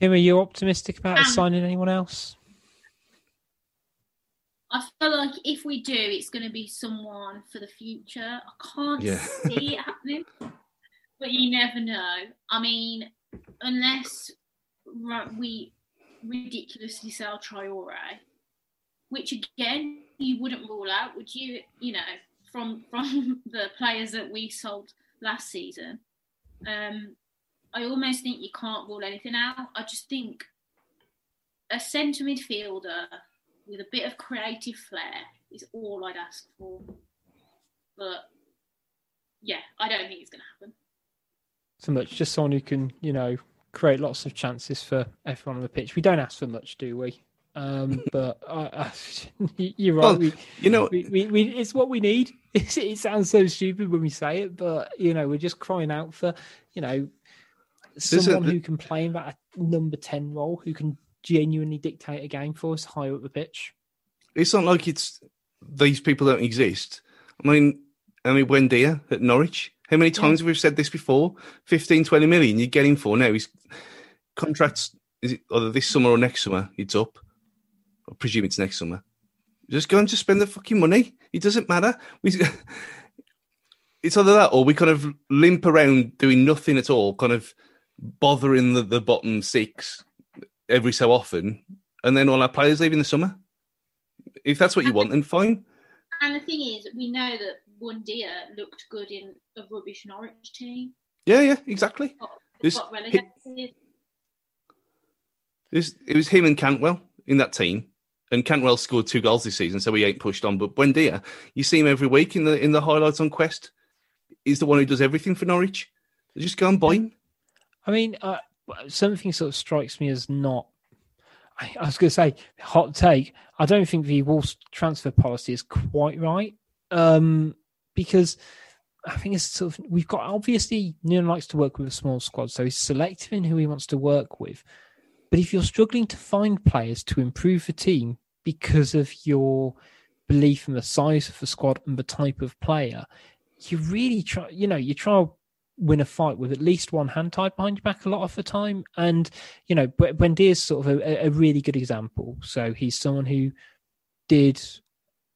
Kim, are you optimistic about um, signing anyone else? I feel like if we do, it's going to be someone for the future. I can't yeah. see it happening, but you never know. I mean, unless we ridiculously sell Traore, which again you wouldn't rule out, would you? You know, from from the players that we sold last season. Um, I almost think you can't rule anything out. I just think a centre midfielder with a bit of creative flair is all I'd ask for. But yeah, I don't think it's going to happen. So much, just someone who can, you know, create lots of chances for everyone on the pitch. We don't ask for much, do we? Um, but uh, you're right. Well, we, you know, we, we, we, it's what we need. It's, it sounds so stupid when we say it, but you know, we're just crying out for you know someone a, who can play in that number ten role, who can genuinely dictate a game for us higher up the pitch. It's not like it's these people don't exist. I mean, I mean, Buendia at Norwich. How many times yeah. have we said this before? 15, 20 million you're getting for now. His contracts is it either this summer or next summer? It's up. I presume it's next summer. Just go and just spend the fucking money. It doesn't matter. We, it's either that or we kind of limp around doing nothing at all, kind of bothering the, the bottom six every so often, and then all our players leave in the summer. If that's what you want, then fine. And the thing is, we know that Buendia looked good in a rubbish Norwich team. Yeah, yeah, exactly. Got, got relegated. It, it was him and Cantwell in that team and Cantwell scored two goals this season, so he ain't pushed on. But Buendia, you see him every week in the in the highlights on Quest. He's the one who does everything for Norwich. They just go and buy him. I mean, uh, something sort of strikes me as not. I, I was going to say hot take. I don't think the Wolves transfer policy is quite right. Um, because I think it's sort of we've got obviously Nuno likes to work with a small squad, so he's selective in who he wants to work with. But if you're struggling to find players to improve the team because of your belief in the size of the squad and the type of player, you really try. You know, you try to win a fight with at least one hand tied behind your back a lot of the time. And you know, Buendia's sort of a, a really good example. So he's someone who did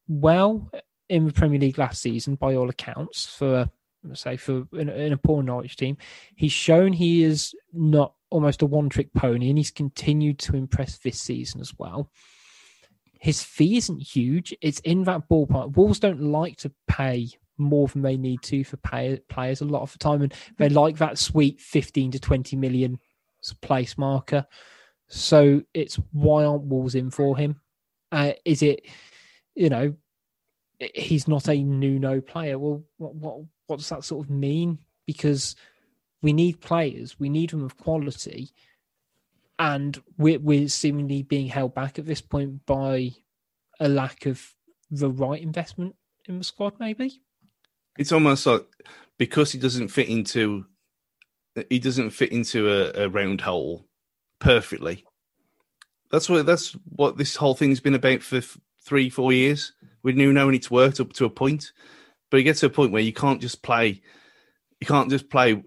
well in the Premier League last season, by all accounts, for say for in, in, a poor Norwich team. He's shown he is not almost a one-trick pony, and he's continued to impress this season as well. His fee isn't huge; it's in that ballpark. Wolves don't like to pay more than they need to for pay, players a lot of the time, and they like that sweet fifteen to twenty million place marker. So it's why aren't Wolves in for him? Uh, is it, you know, he's not a Nuno player. Well, what, what what does that sort of mean? Because we need players, we need them of quality, and we're, we're seemingly being held back at this point by a lack of the right investment in the squad. Maybe it's almost like because he doesn't fit into he doesn't fit into a, a round hole perfectly. That's what that's what this whole thing's been about for three, four years with Nuno, and it's worked up to a point. But you get to a point where you can't just play, you can't just play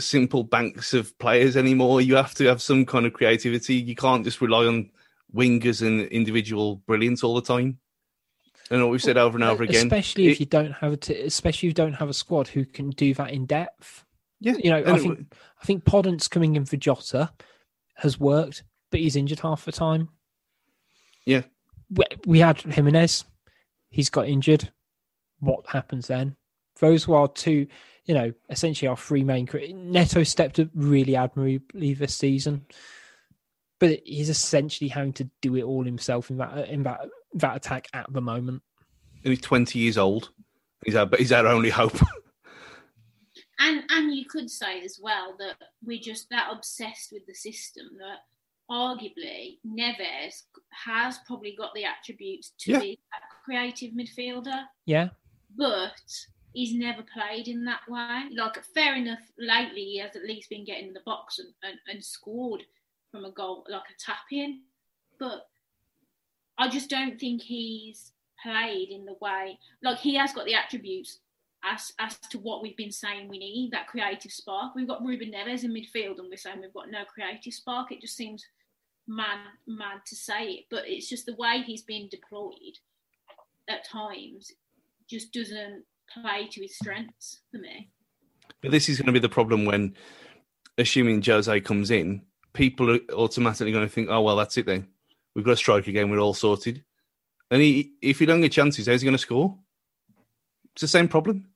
simple banks of players anymore. You have to have some kind of creativity. You can't just rely on wingers and individual brilliance all the time. And what we've said over and over again, especially if it, you don't have a, t- especially if you don't have a squad who can do that in depth. Yeah, you know, I think it, I think Podence coming in for Jota has worked, but he's injured half the time. Yeah, we, we had Jimenez he's got injured. What happens then? Those who are two, you know, essentially our three main. Neto stepped up really admirably this season, but he's essentially having to do it all himself in that in that that attack at the moment. And he's twenty years old. He's our he's our only hope. and and you could say as well that we're just that obsessed with the system that arguably Neves has probably got the attributes to yeah. be a creative midfielder. Yeah. But he's never played in that way. Like, fair enough, lately he has at least been getting in the box and, and, and scored from a goal, like a tap in. But I just don't think he's played in the way, like, he has got the attributes as as to what we've been saying we need that creative spark. We've got Ruben Neves in midfield, and we're saying we've got no creative spark. It just seems mad mad to say it, but it's just the way he's been deployed at times just doesn't play to his strengths for me. But this is going to be the problem when, assuming Jose comes in, people are automatically going to think, "Oh well, that's it then. We've got a striker again. We're all sorted." And he, if you don't get chances, how's he going to score? It's the same problem.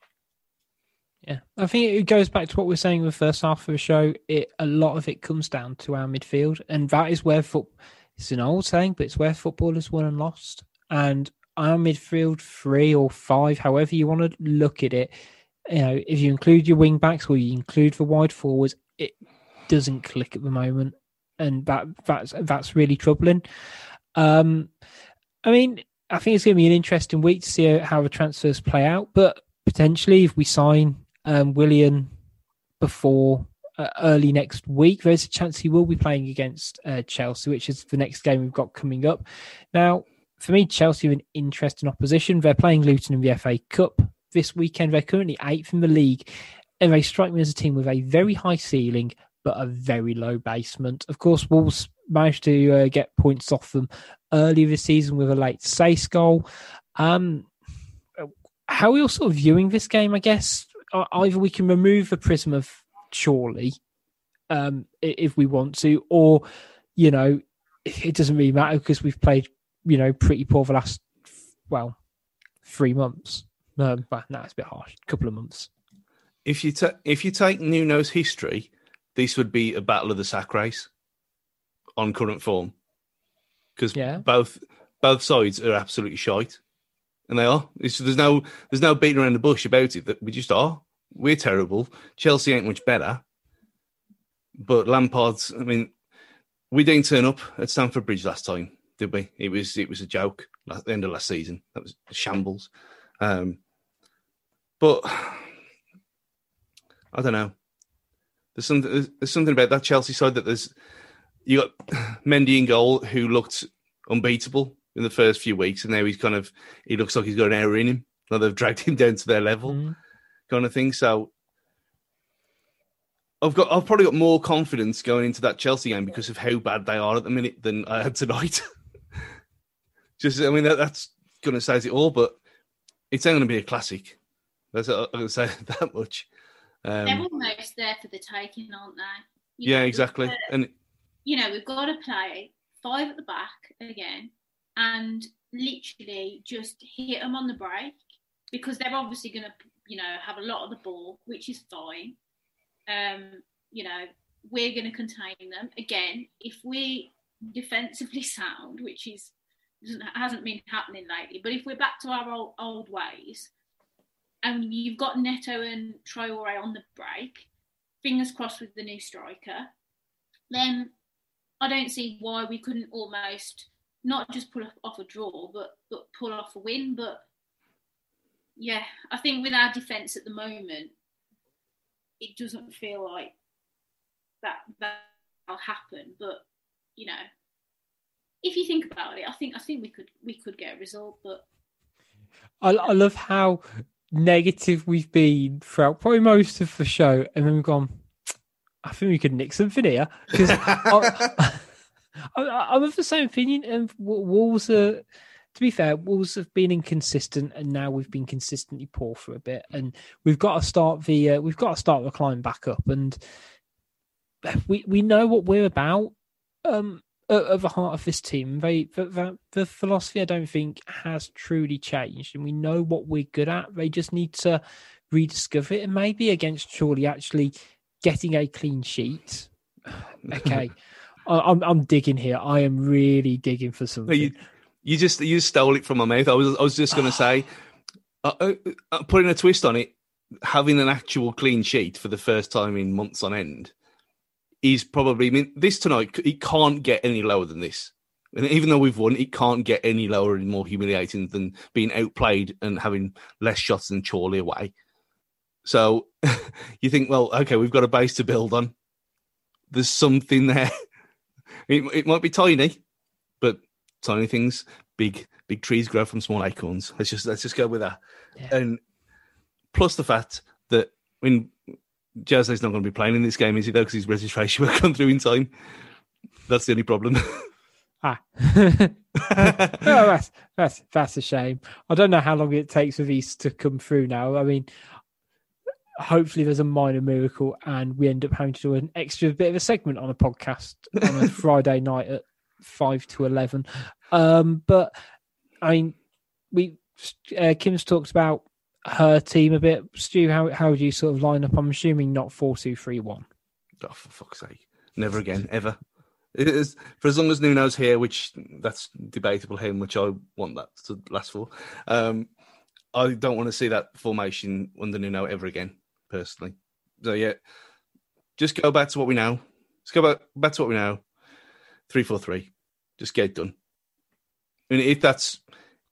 Yeah, I think it goes back to what we are saying in the first half of the show. It a lot of it comes down to our midfield, and that is where foot. It's an old saying, but it's where football is won and lost. And our midfield, three or five, however you want to look at it, you know, if you include your wing backs or you include the wide forwards, it doesn't click at the moment, and that that's that's really troubling. Um, I mean, I think it's going to be an interesting week to see how the transfers play out, but potentially if we sign um, Willian before uh, early next week. There's a chance he will be playing against uh, Chelsea, which is the next game we've got coming up. Now, for me, Chelsea are an interesting opposition. They're playing Luton in the FA Cup this weekend. They're currently eighth in the league, and they strike me as a team with a very high ceiling but a very low basement. Of course, Wolves managed to uh, get points off them early this season with a late Saïss goal. Um, how are you sort of viewing this game? I guess either we can remove the prism of surely um, if we want to, or you know, it doesn't really matter because we've played you know pretty poor the last well three months. Um, but no, it's a bit harsh. A couple of months. If you ta- if you take Nuno's history, this would be a battle of the sack race on current form because yeah. both both sides are absolutely shite and they are. It's, there's no there's no beating around the bush about it. That we just are. We're terrible. Chelsea ain't much better. But Lampard's. I mean, we didn't turn up at Stamford Bridge last time, did we? It was it was a joke. At the end of last season, that was shambles. Um, but I don't know. There's something. There's something about that Chelsea side that there's. You got Mendy in goal, who looked unbeatable in the first few weeks, and now he's kind of. He looks like he's got an error in him. Like they've dragged him down to their level, Mm. kind of thing. So. I've got. I've probably got more confidence going into that Chelsea game because of how bad they are at the minute than I had tonight. Just, I mean, that, that's going to size it all, but it's only going to be a classic. That's I'm going to say that much. They're Um, almost there for the taking, aren't they? You yeah, know, exactly. we've And you know, we've got to play five at the back again and literally just hit them on the break because they're obviously going to, you know, have a lot of the ball, which is fine. Um, you know, we're going to contain them again if we defensively sound, which is hasn't been happening lately. But if we're back to our old, old ways, and you've got Neto and Traore on the break, fingers crossed with the new striker, then I don't see why we couldn't almost not just pull off a draw, but but pull off a win. But yeah, I think with our defence at the moment, it doesn't feel like that that'll happen. But you know, if you think about it, I think I think we could we could get a result. But I, I love how negative we've been throughout probably most of the show, and then we've gone. I think we could nick something here because I, I, I'm of the same opinion. And Wolves are, to be fair, Wolves have been inconsistent, and now we've been consistently poor for a bit, and we've got to start the uh, we've got to start the climb back up, and we we know what we're about. Um, at, the heart of this team, they the, the, the philosophy I don't think has truly changed, and we know what we're good at. They just need to rediscover it, and maybe against Chorley actually getting a clean sheet. okay, I, I'm I'm digging here. I am really digging for something. you, you just you stole it from my mouth. I was I was just going to say, uh, uh, uh, putting a twist on it, having an actual clean sheet for the first time in months on end is probably. I mean, this tonight it can't get any lower than this. And even though we've won, it can't get any lower and more humiliating than being outplayed and having less shots than Chorley away. So you think, well, okay, we've got a base to build on. There's something there. It, it might be tiny, but tiny things, big big trees grow from small acorns. Let's just let's just go with that. Yeah. And plus the fact that when Jose's not going to be playing in this game, is he though? Because his registration will come through in time. That's the only problem. Ah, oh, that's that's that's a shame. I don't know how long it takes for these to come through now. I mean, hopefully there's a minor miracle and we end up having to do an extra bit of a segment on a podcast on a Friday night at five to eleven. Um, but I mean, we uh, Kim's talked about her team a bit. Stu, how how would you sort of line up? I'm assuming not four two three one. oh, for fuck's sake. Never again, ever. For as long as Nuno's here, which that's debatable him, which I want that to last for. Um, I don't want to see that formation under Nuno ever again, personally. So yeah, just go back to what we know. Let's go back back to what we know. Three four three. Just get it done. Mean, if that's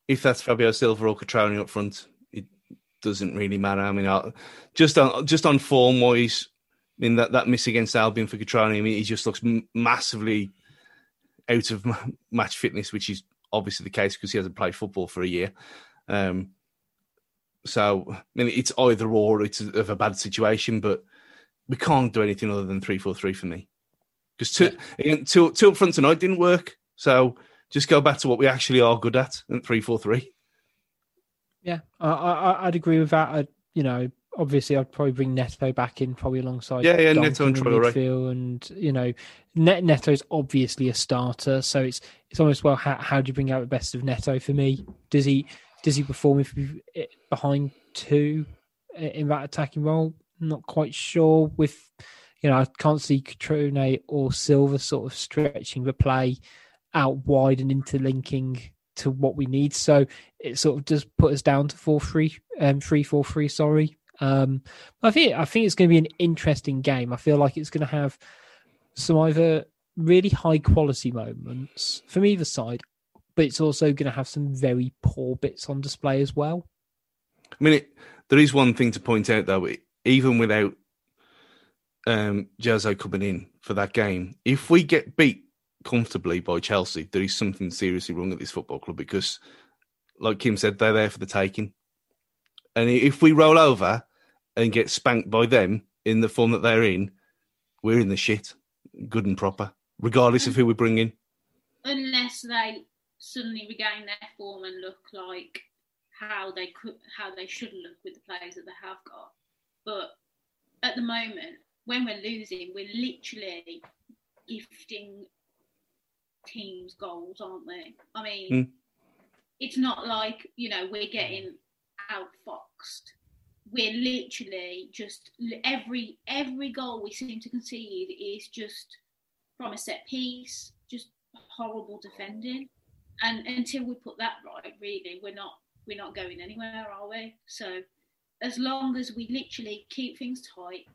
if that's Fabio Silva or Cutrone up front, doesn't really matter. I mean, I, just on just on form wise, I mean that, that miss against Albion for Cutrone, I mean he just looks massively out of match fitness, which is obviously the case because he hasn't played football for a year. Um, so I mean it's either or, it's of a bad situation, but we can't do anything other than three four three for me because two, again, two two up front tonight didn't work. So just go back to what we actually are good at and three four three. Yeah, I, I I'd agree with that. I, you know, obviously I'd probably bring Neto back in probably alongside Yeah, yeah, Duncan Neto and Traore. and you know, Net Neto's obviously a starter, so it's it's almost well how how do you bring out the best of Neto for me? Does he does he perform if eh, behind two eh, in that attacking role? Not quite sure. With you know, I can't see Cutrone or Silva sort of stretching the play out wide and interlinking to what we need. So it sort of does put us down to four three, um, three four three. Sorry. Um, I think I think it's going to be an interesting game. I feel like it's going to have some either really high quality moments from either side, but it's also going to have some very poor bits on display as well. I mean, it, There is one thing to point out though, even without um coming in for that game, if we get beat comfortably by Chelsea, there is something seriously wrong at this football club because, like Kim said, they're there for the taking. And if we roll over and get spanked by them in the form that they're in, we're in the shit, good and proper, regardless of who we bring in. Unless they suddenly regain their form and look like how they could, how they should look with the players that they have got. But at the moment, when we're losing, we're literally gifting teams goals, aren't they? I mean, Mm. it's not like you know we're getting outfoxed. We're literally just every every goal we seem to concede is just from a set piece, just horrible defending. And until we put that right, really, we're not we're not going anywhere, are we? So as long as we literally keep things tight,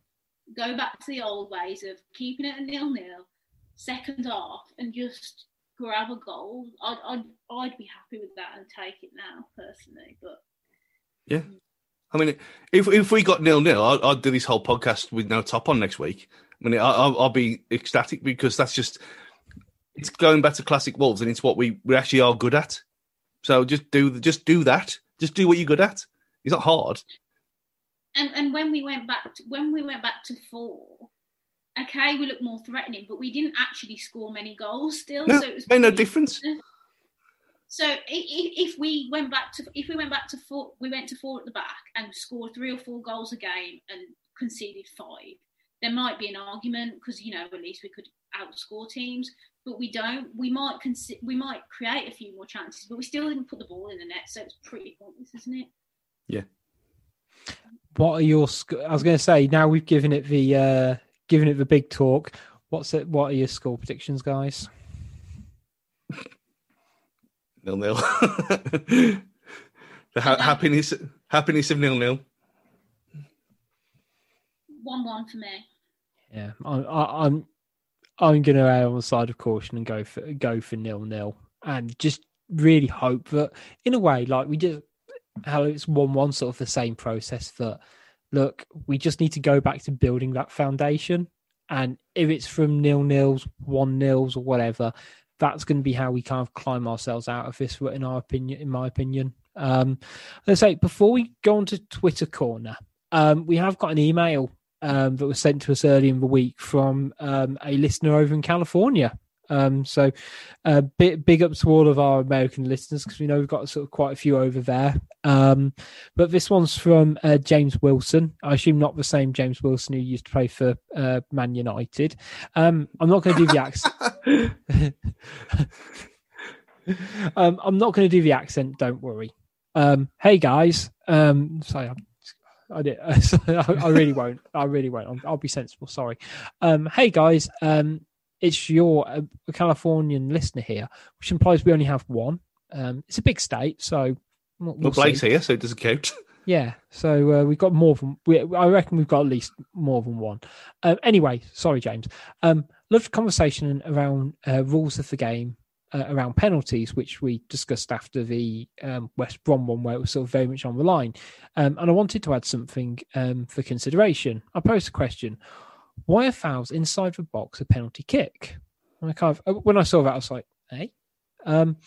go back to the old ways of keeping it a nil nil, second half, and just grab a goal, I'd I'd, I'd be happy with that and take it now personally. But Yeah. I mean, if if we got nil nil, I'd, I'd do this whole podcast with no top on next week. I mean, I, I'll, I'll be ecstatic because that's just it's going back to classic Wolves, and it's what we, we actually are good at. So just do just do that. Just do what you're good at. It's not hard. and and when we went back to, when we went back to four, okay, we looked more threatening, but we didn't actually score many goals still. No, so it was made no pretty- difference. So i- i- if we went back to if we went back to four, we went to four at the back and scored three or four goals a game and conceded five. There might be an argument because you know at least we could outscore teams, but we don't. We might consi- we might create a few more chances, but we still didn't put the ball in the net, so it's pretty pointless, isn't it? Yeah. What are your? sc- I was going to say now we've given it the uh given it the big talk. What's it? What are your score predictions, guys? Nil nil. the ha- happiness happiness of nil nil. One one for me. Yeah, I, I, I'm I'm going to err on the side of caution and go for go for nil nil, and just really hope that in a way, like we just how it's one one sort of the same process. That look, we just need to go back to building that foundation, and if it's from nil nils, one nils, or whatever, that's going to be how we kind of climb ourselves out of this. In our opinion, in my opinion, um, let's say before we go on to Twitter corner, um, we have got an email um, that was sent to us early in the week from um, a listener over in California. Um, so, uh, big, big up to all of our American listeners because we know we've got sort of quite a few over there. Um, but this one's from uh, James Wilson. I assume not the same James Wilson who used to play for uh, Man United. Um, I'm not going to do the accent. um, I'm not going to do the accent. Don't worry. Um, hey guys. Um, sorry, I'm I did. I really won't. I really won't. I'll, be sensible. Sorry. Um, hey guys, um, it's your uh, Californian listener here, which implies we only have one. Um, it's a big state, so we'll, Well, Blake's see. here, so it doesn't count. Yeah, so uh, we've got more than. We, I reckon we've got at least more than one. Um, anyway, sorry, James. Um, loved the conversation around uh, rules of the game, uh, around penalties, which we discussed after the um, West Brom one, where it was sort of very much on the line. Um, and I wanted to add something um, for consideration. I posed a question: Why are fouls inside the box a penalty kick? And I kind of when I saw that, I was like, "Hey." Um,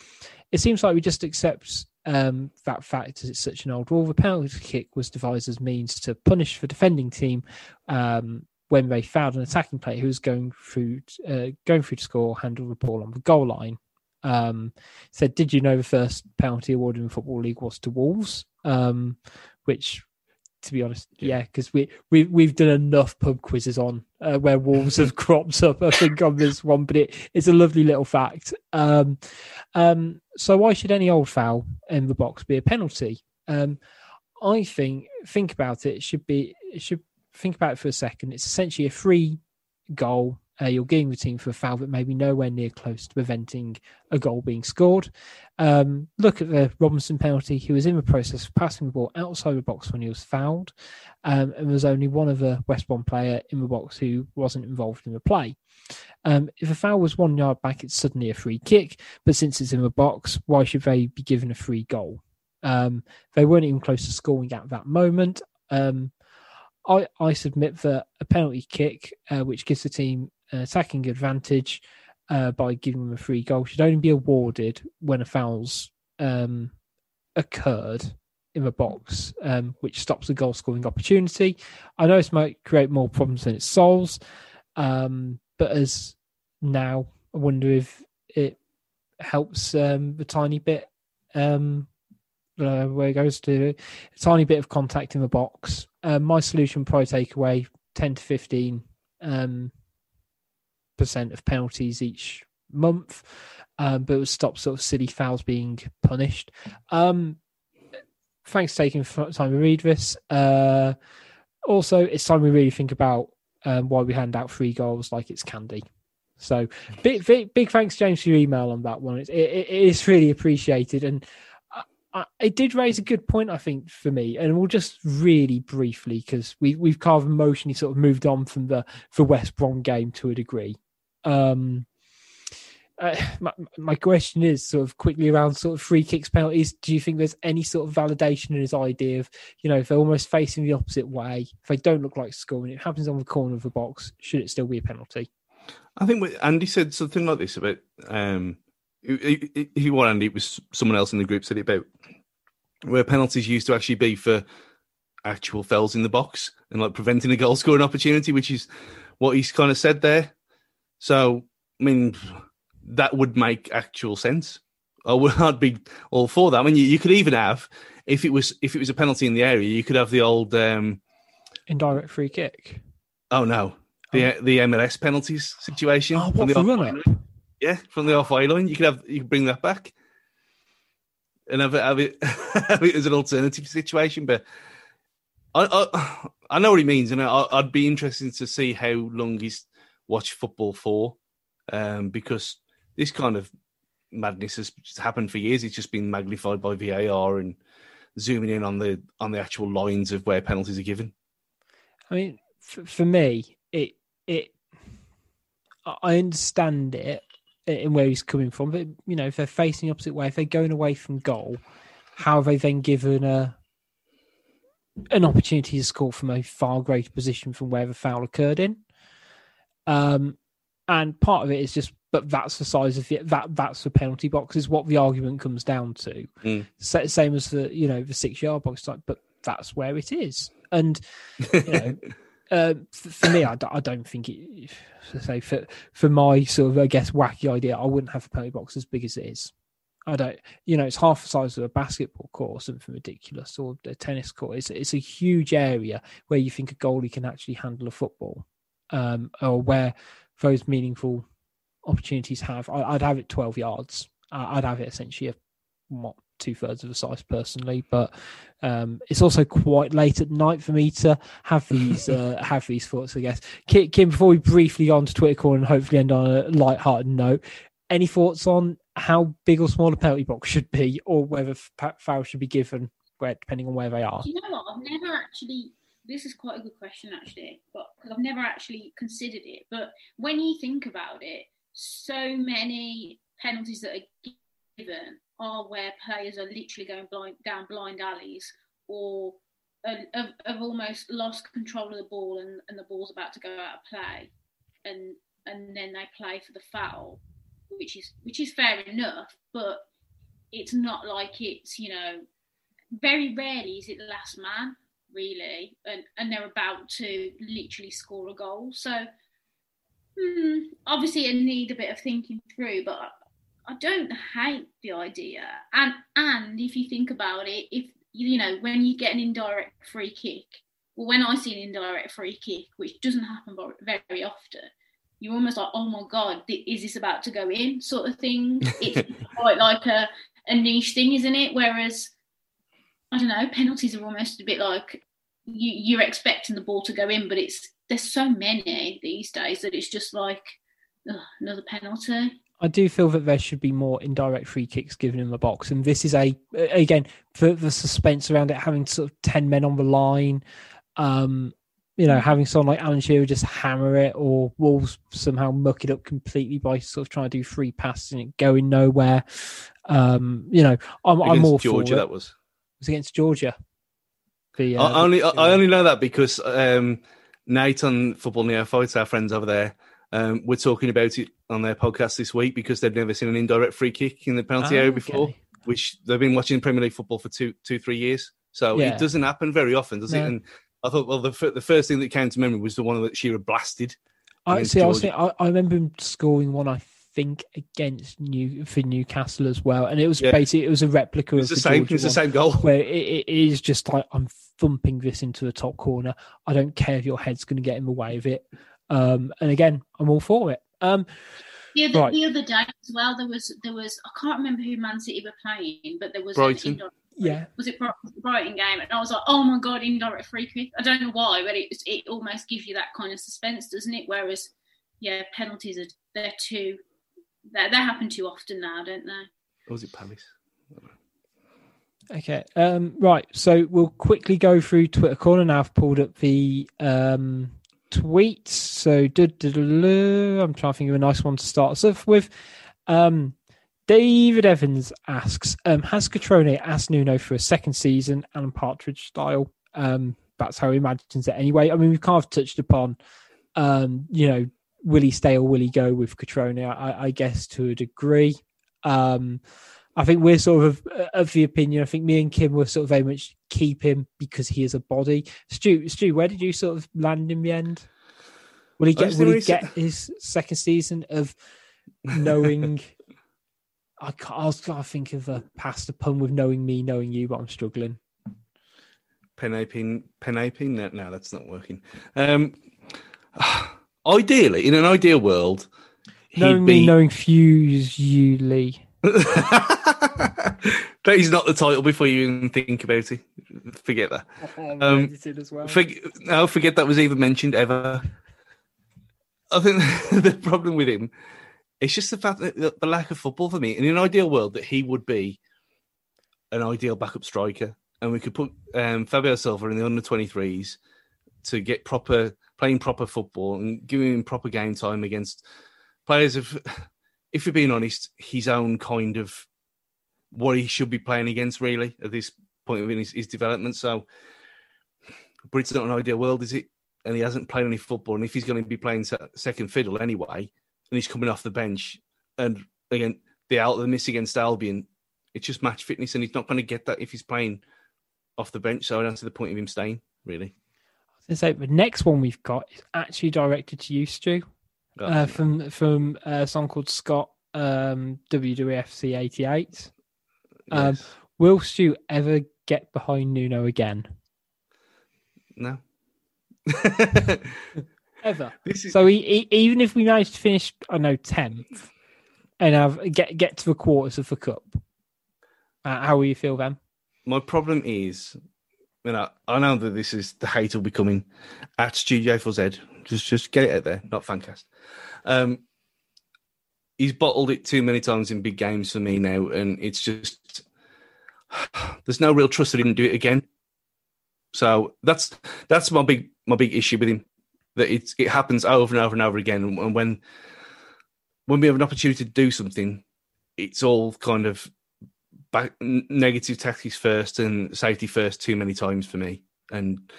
it seems like we just accept um, that fact as it's such an old rule. The penalty kick was devised as means to punish the defending team um, when they fouled an attacking player who was going through uh, going through to score, handle the ball on the goal line. Um, said, "Did you know the first penalty awarded in the football league was to Wolves?" Um, which, to be honest, yeah, because we we we've done enough pub quizzes on uh, where Wolves have cropped up. I think on this one, but it, it's a lovely little fact. Um, um, so why should any old foul in the box be a penalty? Um, I think think about it. It should be. It should think about it for a second. It's essentially a free goal. Uh, you're getting the team for a foul that may be nowhere near close to preventing a goal being scored. Um, look at the Robinson penalty. He was in the process of passing the ball outside the box when he was fouled, um, and there was only one other West Brom player in the box who wasn't involved in the play. Um, if a foul was one yard back, it's suddenly a free kick. But since it's in the box, why should they be given a free goal? Um, they weren't even close to scoring at that moment. Um, I, I submit that a penalty kick, uh, which gives the team attacking advantage uh, by giving them a free goal, should only be awarded when a foul's um, occurred in the box, um, which stops the goal scoring opportunity. I know this might create more problems than it solves, um, but as now, I wonder if it helps um, tiny bit um, uh, where it goes to a tiny bit of contact in the box. Uh, my solution probably take away 10 to 15 um, percent of penalties each month, um, but it would stop sort of silly fouls being punished. Um, thanks for taking time to read this. Uh, also, it's time we really think about um, why we hand out free goals like it's candy. So, big, big, big thanks, James, for your email on that one. It, it, it is really appreciated, and I, I, it did raise a good point, I think, for me. And we'll just really briefly because we we've kind of emotionally sort of moved on from the the West Brom game to a degree. Um, uh, my, my question is sort of quickly around sort of free kicks penalties. Do you think there's any sort of validation in his idea of, you know, if they're almost facing the opposite way, if they don't look like scoring, it happens on the corner of the box, should it still be a penalty? I think Andy said something like this about, um, you want Andy, it was someone else in the group said it about where penalties used to actually be for actual fells in the box and like preventing a goal scoring opportunity, which is what he's kind of said there. So, I mean, that would make actual sense. I would not be all for that. I mean, you, you, could even have if it was if it was a penalty in the area, you could have the old um, indirect free kick. Oh no, the oh. the MLS penalties situation. Oh, what the run up? Yeah, from the off line, you could have you could bring that back and have it have it, have it as an alternative situation. But I I, I know what he means, and I, would be interested to see how long he's watched football for, um, because this kind of madness has happened for years. It's just been magnified by VAR and zooming in on the on the actual lines of where penalties are given. I mean, for, for me, it it I understand it in where he's coming from, but you know, if they're facing the opposite way, if they're going away from goal, how are they then given a an opportunity to score from a far greater position from where the foul occurred in? Um, and part of it is just but that's the size of the that that's the penalty box is what the argument comes down to mm. same as the you know the six yard box type but that's where it is and you know uh, for me I, I don't think it say for for my sort of i guess wacky idea i wouldn't have a penalty box as big as it is I don't, you know, it's half the size of a basketball court, or something ridiculous, or a tennis court. It's it's a huge area where you think a goalie can actually handle a football, um, or where those meaningful opportunities have. I, would have it 12 yards. I'd have it essentially a, what two thirds of the size personally, but um, it's also quite late at night for me to have these uh, have these thoughts. I guess Kim, Kim, before we briefly go on to Twitter corner and hopefully end on a light-hearted note, any thoughts on how big or small a penalty box should be, or whether fouls should be given, where depending on where they are? You know what? I've never actually this is quite a good question actually, but because I've never actually considered it. But when you think about it, so many penalties that are given are where players are literally going blind, down blind alleys or have, almost lost control of the ball and, and the ball's about to go out of play, and and then they play for the foul, which is which is fair enough, but it's not like it's you know very rarely is it the last man really, and, and they're about to literally score a goal. So hmm, obviously, it need a bit of thinking through, but I don't hate the idea. And and if you think about it, if you know when you get an indirect free kick, well, when I see an indirect free kick, which doesn't happen very often, you're almost like, oh my god, is this about to go in? Sort of thing. It's quite like a a niche thing, isn't it? Whereas I don't know, penalties are almost a bit like you, you're expecting the ball to go in, but it's there's so many these days that it's just like ugh, another penalty. I do feel that there should be more indirect free kicks given in the box, and this is a again for the suspense around it having sort of ten men on the line. Um, you know, having someone like Alan Shearer just hammer it, or Wolves somehow muck it up completely by sort of trying to do free passes and it going nowhere. Um, you know, I'm, I'm all Georgia, for it. that was was against Georgia. The, I uh, only the- I only know that because um, Nate on Football Neophytes, our friends over there, um, were talking about it on their podcast this week because they've never seen an indirect free kick in the penalty Ah, area before, okay. which they've been watching Premier League football for two, two, three years. So Yeah. it doesn't happen very often, does it? No. And I thought, well, the, fir- the first thing that came to memory was the one that Shearer blasted. I see. I, was thinking, I, I remember him scoring one. I think against New for Newcastle as well, and it was Yeah. basically it was a replica It's of the the same. Georgia It's the same goal. where it, it is just like I'm thumping this into the top corner. I don't care if your head's going to get in the way of it. Um, and again, I'm all for it. Um, The other, Right. the other day as well, there was there was I can't remember who Man City were playing, but there was Brighton. An indirect, yeah, was it Bri- Brighton game, and I was like, oh my god, indirect free kick. I don't know why, but it it almost gives you that kind of suspense, doesn't it? Whereas, yeah, penalties are they're too they they happen too often now, don't they? Or was it Palace? Okay. Um, right. So we'll quickly go through Twitter corner now. I've pulled up the um, tweets. So duh, duh, duh, duh, I'm trying to think of a nice one to start us off with. Um, David Evans asks, um, has Cutrone asked Nuno for a second season, Alan Partridge style? Um, that's how he imagines it anyway. I mean, we've kind of touched upon, um, you know, will he stay or will he go with Cutrone? I, I guess to a degree. Um, I think we're sort of of the opinion. I think me and Kim were sort of very much keep him because he is a body. Stu, Stu, where did you sort of land in the end? Will he get? Will he get his second season of knowing? I can't, I was trying to think of a past a pun with knowing me, knowing you, but I'm struggling. Penapin, Penapin? No, no, that's not working. Um, ideally, in an ideal world, he'd Knowing be. me, knowing Fuse, you Lee. that is not the title before you even think about it. Forget that. Um, edited as well. Forget, no, forget that was even mentioned ever. I think the problem with him it's just the fact that the, the lack of football for me. In an ideal world, that he would be an ideal backup striker, and we could put um, Fabio Silva in the under twenty threes to get proper playing proper football and giving him proper game time against players of, if you're being honest, his own kind of what he should be playing against really at this point in his, his development. So, but it's not an ideal world, is it? And he hasn't played any football. And if he's going to be playing second fiddle anyway, and he's coming off the bench, and again the out the miss against Albion, it's just match fitness, and he's not going to get that if he's playing off the bench. So I don't see the point of him staying really. So the next one we've got is actually directed to you, Stu, uh, from from a song called Scott um, WWFC eighty eight. Um, yes. Will Stu ever get behind Nuno again? no. Ever? is So he, he, even if we manage to finish, I know tenth, and have get get to the quarters of the cup, uh, how will you feel then? my problem is, you know, I know that this is the hate will be coming at Studio for Z. Just, just get it out there, not fancast. Um, he's bottled it too many times in big games for me now, and it's just there's no real trust that he can do it again. So that's that's my big my big issue with him. That it it happens over and over and over again, and when when we have an opportunity to do something, it's all kind of back negative tactics first and safety first too many times for me. And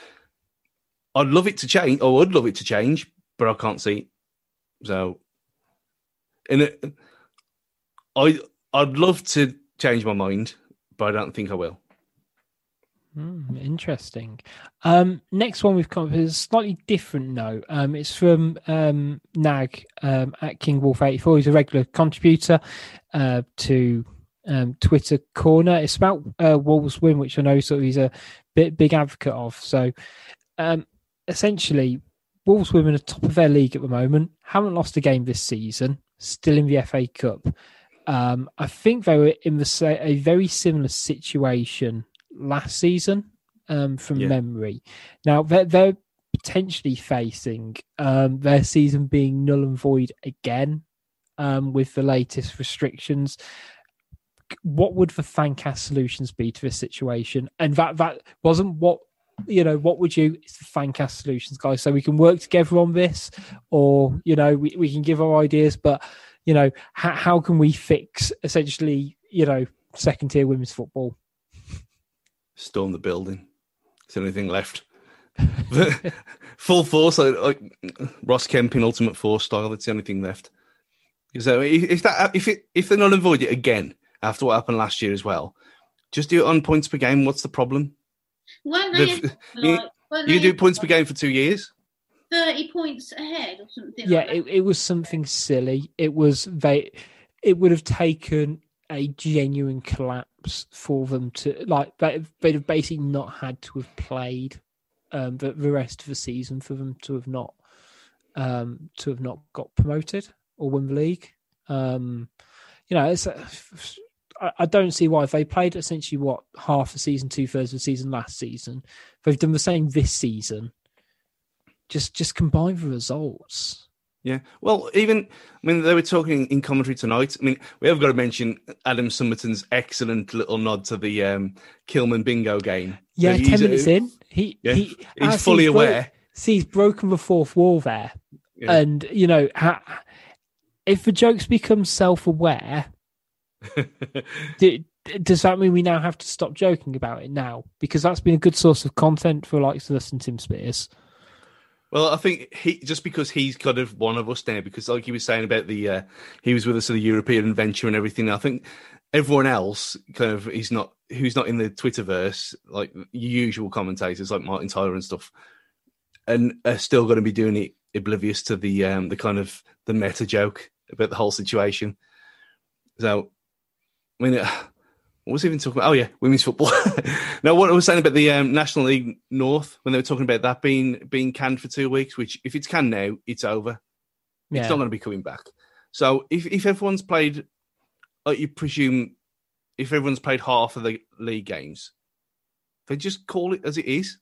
I'd love it to change. I would love it to change, but I can't see it. So, and it, I I'd love to change my mind, but I don't think I will. Hmm, interesting. Um, next one we've come up is a slightly different note. Um, it's from um, Nag um, at King Wolf eighty four. He's a regular contributor uh, to um, Twitter Corner. It's about uh, Wolves win, which I know sort of he's a bit big advocate of. So, um, essentially, Wolves women are top of their league at the moment. Haven't lost a game this season. Still in the FA Cup. Um, I think they were in the a very similar situation last season, um, from Yeah. memory. Now they're, they're potentially facing um, their season being null and void again um, with the latest restrictions. What would the fancast solutions be to this situation? And that that wasn't what you know. What would you? It's the fancast solutions, guys. So we can work together on this, or you know, we, we can give our ideas. But you know, how, how can we fix essentially, you know, second tier women's football? storm the building. Is there anything left. Full force, like, Ross Kemp in Ultimate Force style. That's the only thing left. So if that if it if they're not avoid it again after what happened last year as well, just do it on points per game. What's the problem? Weren't they? The- like, you- weren't You do points per game for two years. Thirty points ahead or something. yeah, like that? it, it was something silly. It was they. It would have taken a genuine collapse for them to like. They, they'd have basically not had to have played um, the, the rest of the season for them to have not um, to have not got promoted or won the league. Um, you know, it's. uh, I I don't see why if they played essentially what half a season, two thirds of the season last season. They've done the same this season. Just, just combine the results. Yeah. Well, even I mean, they were talking in commentary tonight. I mean, we have got to mention Adam Summerton's excellent little nod to the um, Kilman Bingo game. Yeah, So ten he's- minutes in, he Yeah, he he's fully bro- aware. see, he's broken the fourth wall there, Yeah. and you know, ha, if the jokes become self-aware, do, does that mean we now have to stop joking about it now? Because that's been a good source of content for likes of us and Tim Spiers. Well, I think he just because he's kind of one of us now, because like he was saying about the uh, he was with us at the European adventure and everything. I think everyone else kind of he's not who's not in the Twitterverse, like usual commentators like Martin Tyler and stuff, and are still going to be doing it oblivious to the um, the kind of the meta joke about the whole situation. So, I mean, uh, what was I even talking about? Oh yeah, women's football. no, what I was saying about the um, National League North when they were talking about that being being canned for two weeks. Which, if it's canned now, it's over. Yeah, It's not going to be coming back. So, if if everyone's played, like you presume, if everyone's played half of the league games, they just call it as it is.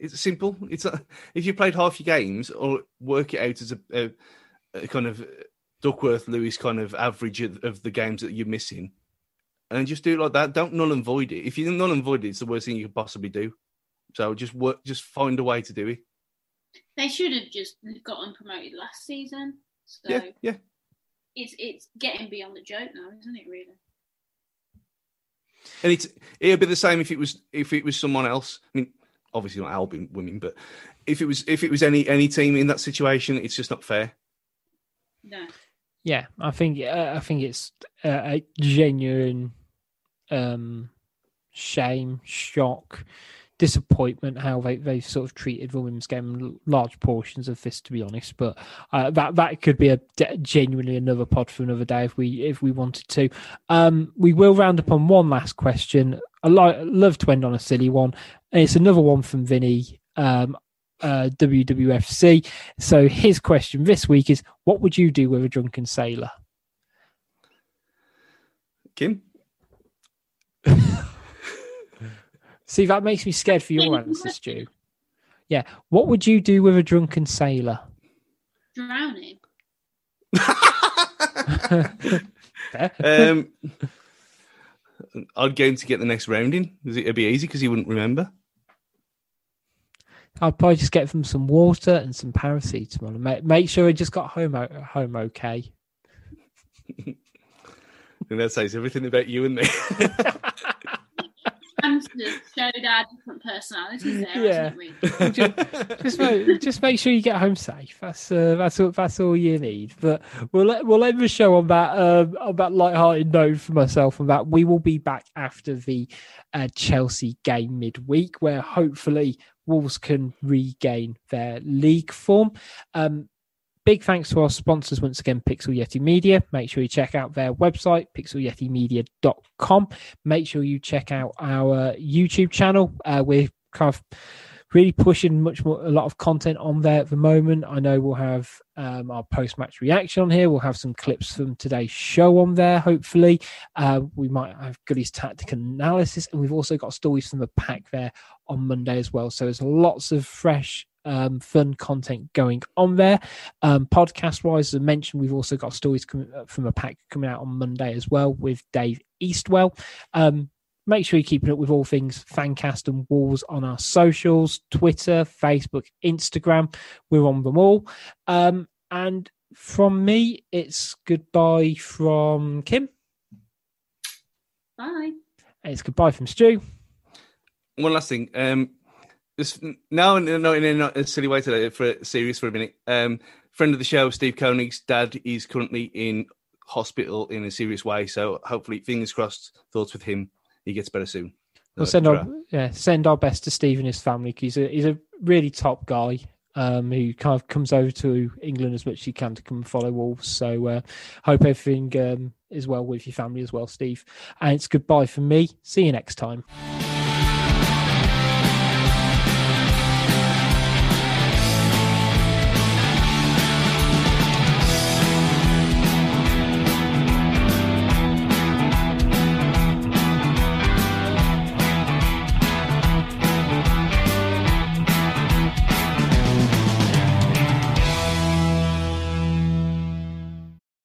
It's simple. It's a, if you played half your games, or work it out as a, a, a kind of Duckworth Lewis kind of average of, of the games that you're missing, and just do it like that. Don't null and void it. If you null and void it, it's the worst thing you could possibly do. So just work, just find a way to do it. They should have just gotten promoted last season. So Yeah, yeah. it's it's getting beyond the joke now, isn't it? Really? And it's it'd be the same if it was if it was someone else. I mean, obviously not Albion women, but if it was if it was any any team in that situation, it's just not fair. No. Yeah. I think uh, I think it's uh, a genuine um, shame, shock, disappointment how they they sort of treated the women's game large portions of this to be honest. But uh, that that could be a genuinely another pod for another day if we if we wanted to. Um we will round up on one last question. I like love to end on a silly one. It's another one from vinny. Um uh wwfc so his question this week is what would you do with a drunken sailor Kim, see that makes me scared for your Wait, answer stu yeah what would you do with a drunken sailor Drowning. um, I'd get him to get the next round in. It'd be easy because he wouldn't remember. I'd probably just get them some water and some paracetamol and make, make sure he just got home home okay. And that says everything about you and me. Showed our different personalities there, Yeah. just, just make, just make sure you get home safe. That's uh, that's all that's all you need. But we'll let we'll end the show on that um, on that light-hearted note for myself. And that we will be back after the uh, Chelsea game midweek, where hopefully Wolves can regain their league form. Um, Big thanks to our sponsors once again, Pixel Yeti Media. Make sure you check out their website, pixelyetimedia.com. Make sure you check out our YouTube channel. Uh, we're kind of really pushing much more, a lot of content on there at the moment. I know we'll have um, our post match reaction on here. We'll have some clips from today's show on there, hopefully. Uh, we might have Goody's tactical analysis, and we've also got stories from the pack there on Monday as well. So there's lots of fresh um, fun content going on there. Um, podcast wise, as I mentioned, we've also got stories coming from a pack coming out on Monday as well with Dave Eastwell. Um, make sure you're keeping up with all things Fancast and Walls on our socials Twitter, Facebook, Instagram. We're on them all. Um, and from me, it's goodbye from Kim. Bye. And it's goodbye from Stu. one last thing. Um, this now, no, in a, not a silly way today, for serious for a minute. Um, friend of the show, Steve Koenig's dad is currently in hospital in a serious way. So hopefully, fingers crossed, thoughts with him. He gets better soon. We'll Uh, send our yeah send our best to Steve and his family he's a he's a really top guy um, who kind of comes over to England as much as he can to come and follow Wolves. So uh, hope everything um, is well with your family as well, Steve. And it's goodbye from me. See you next time.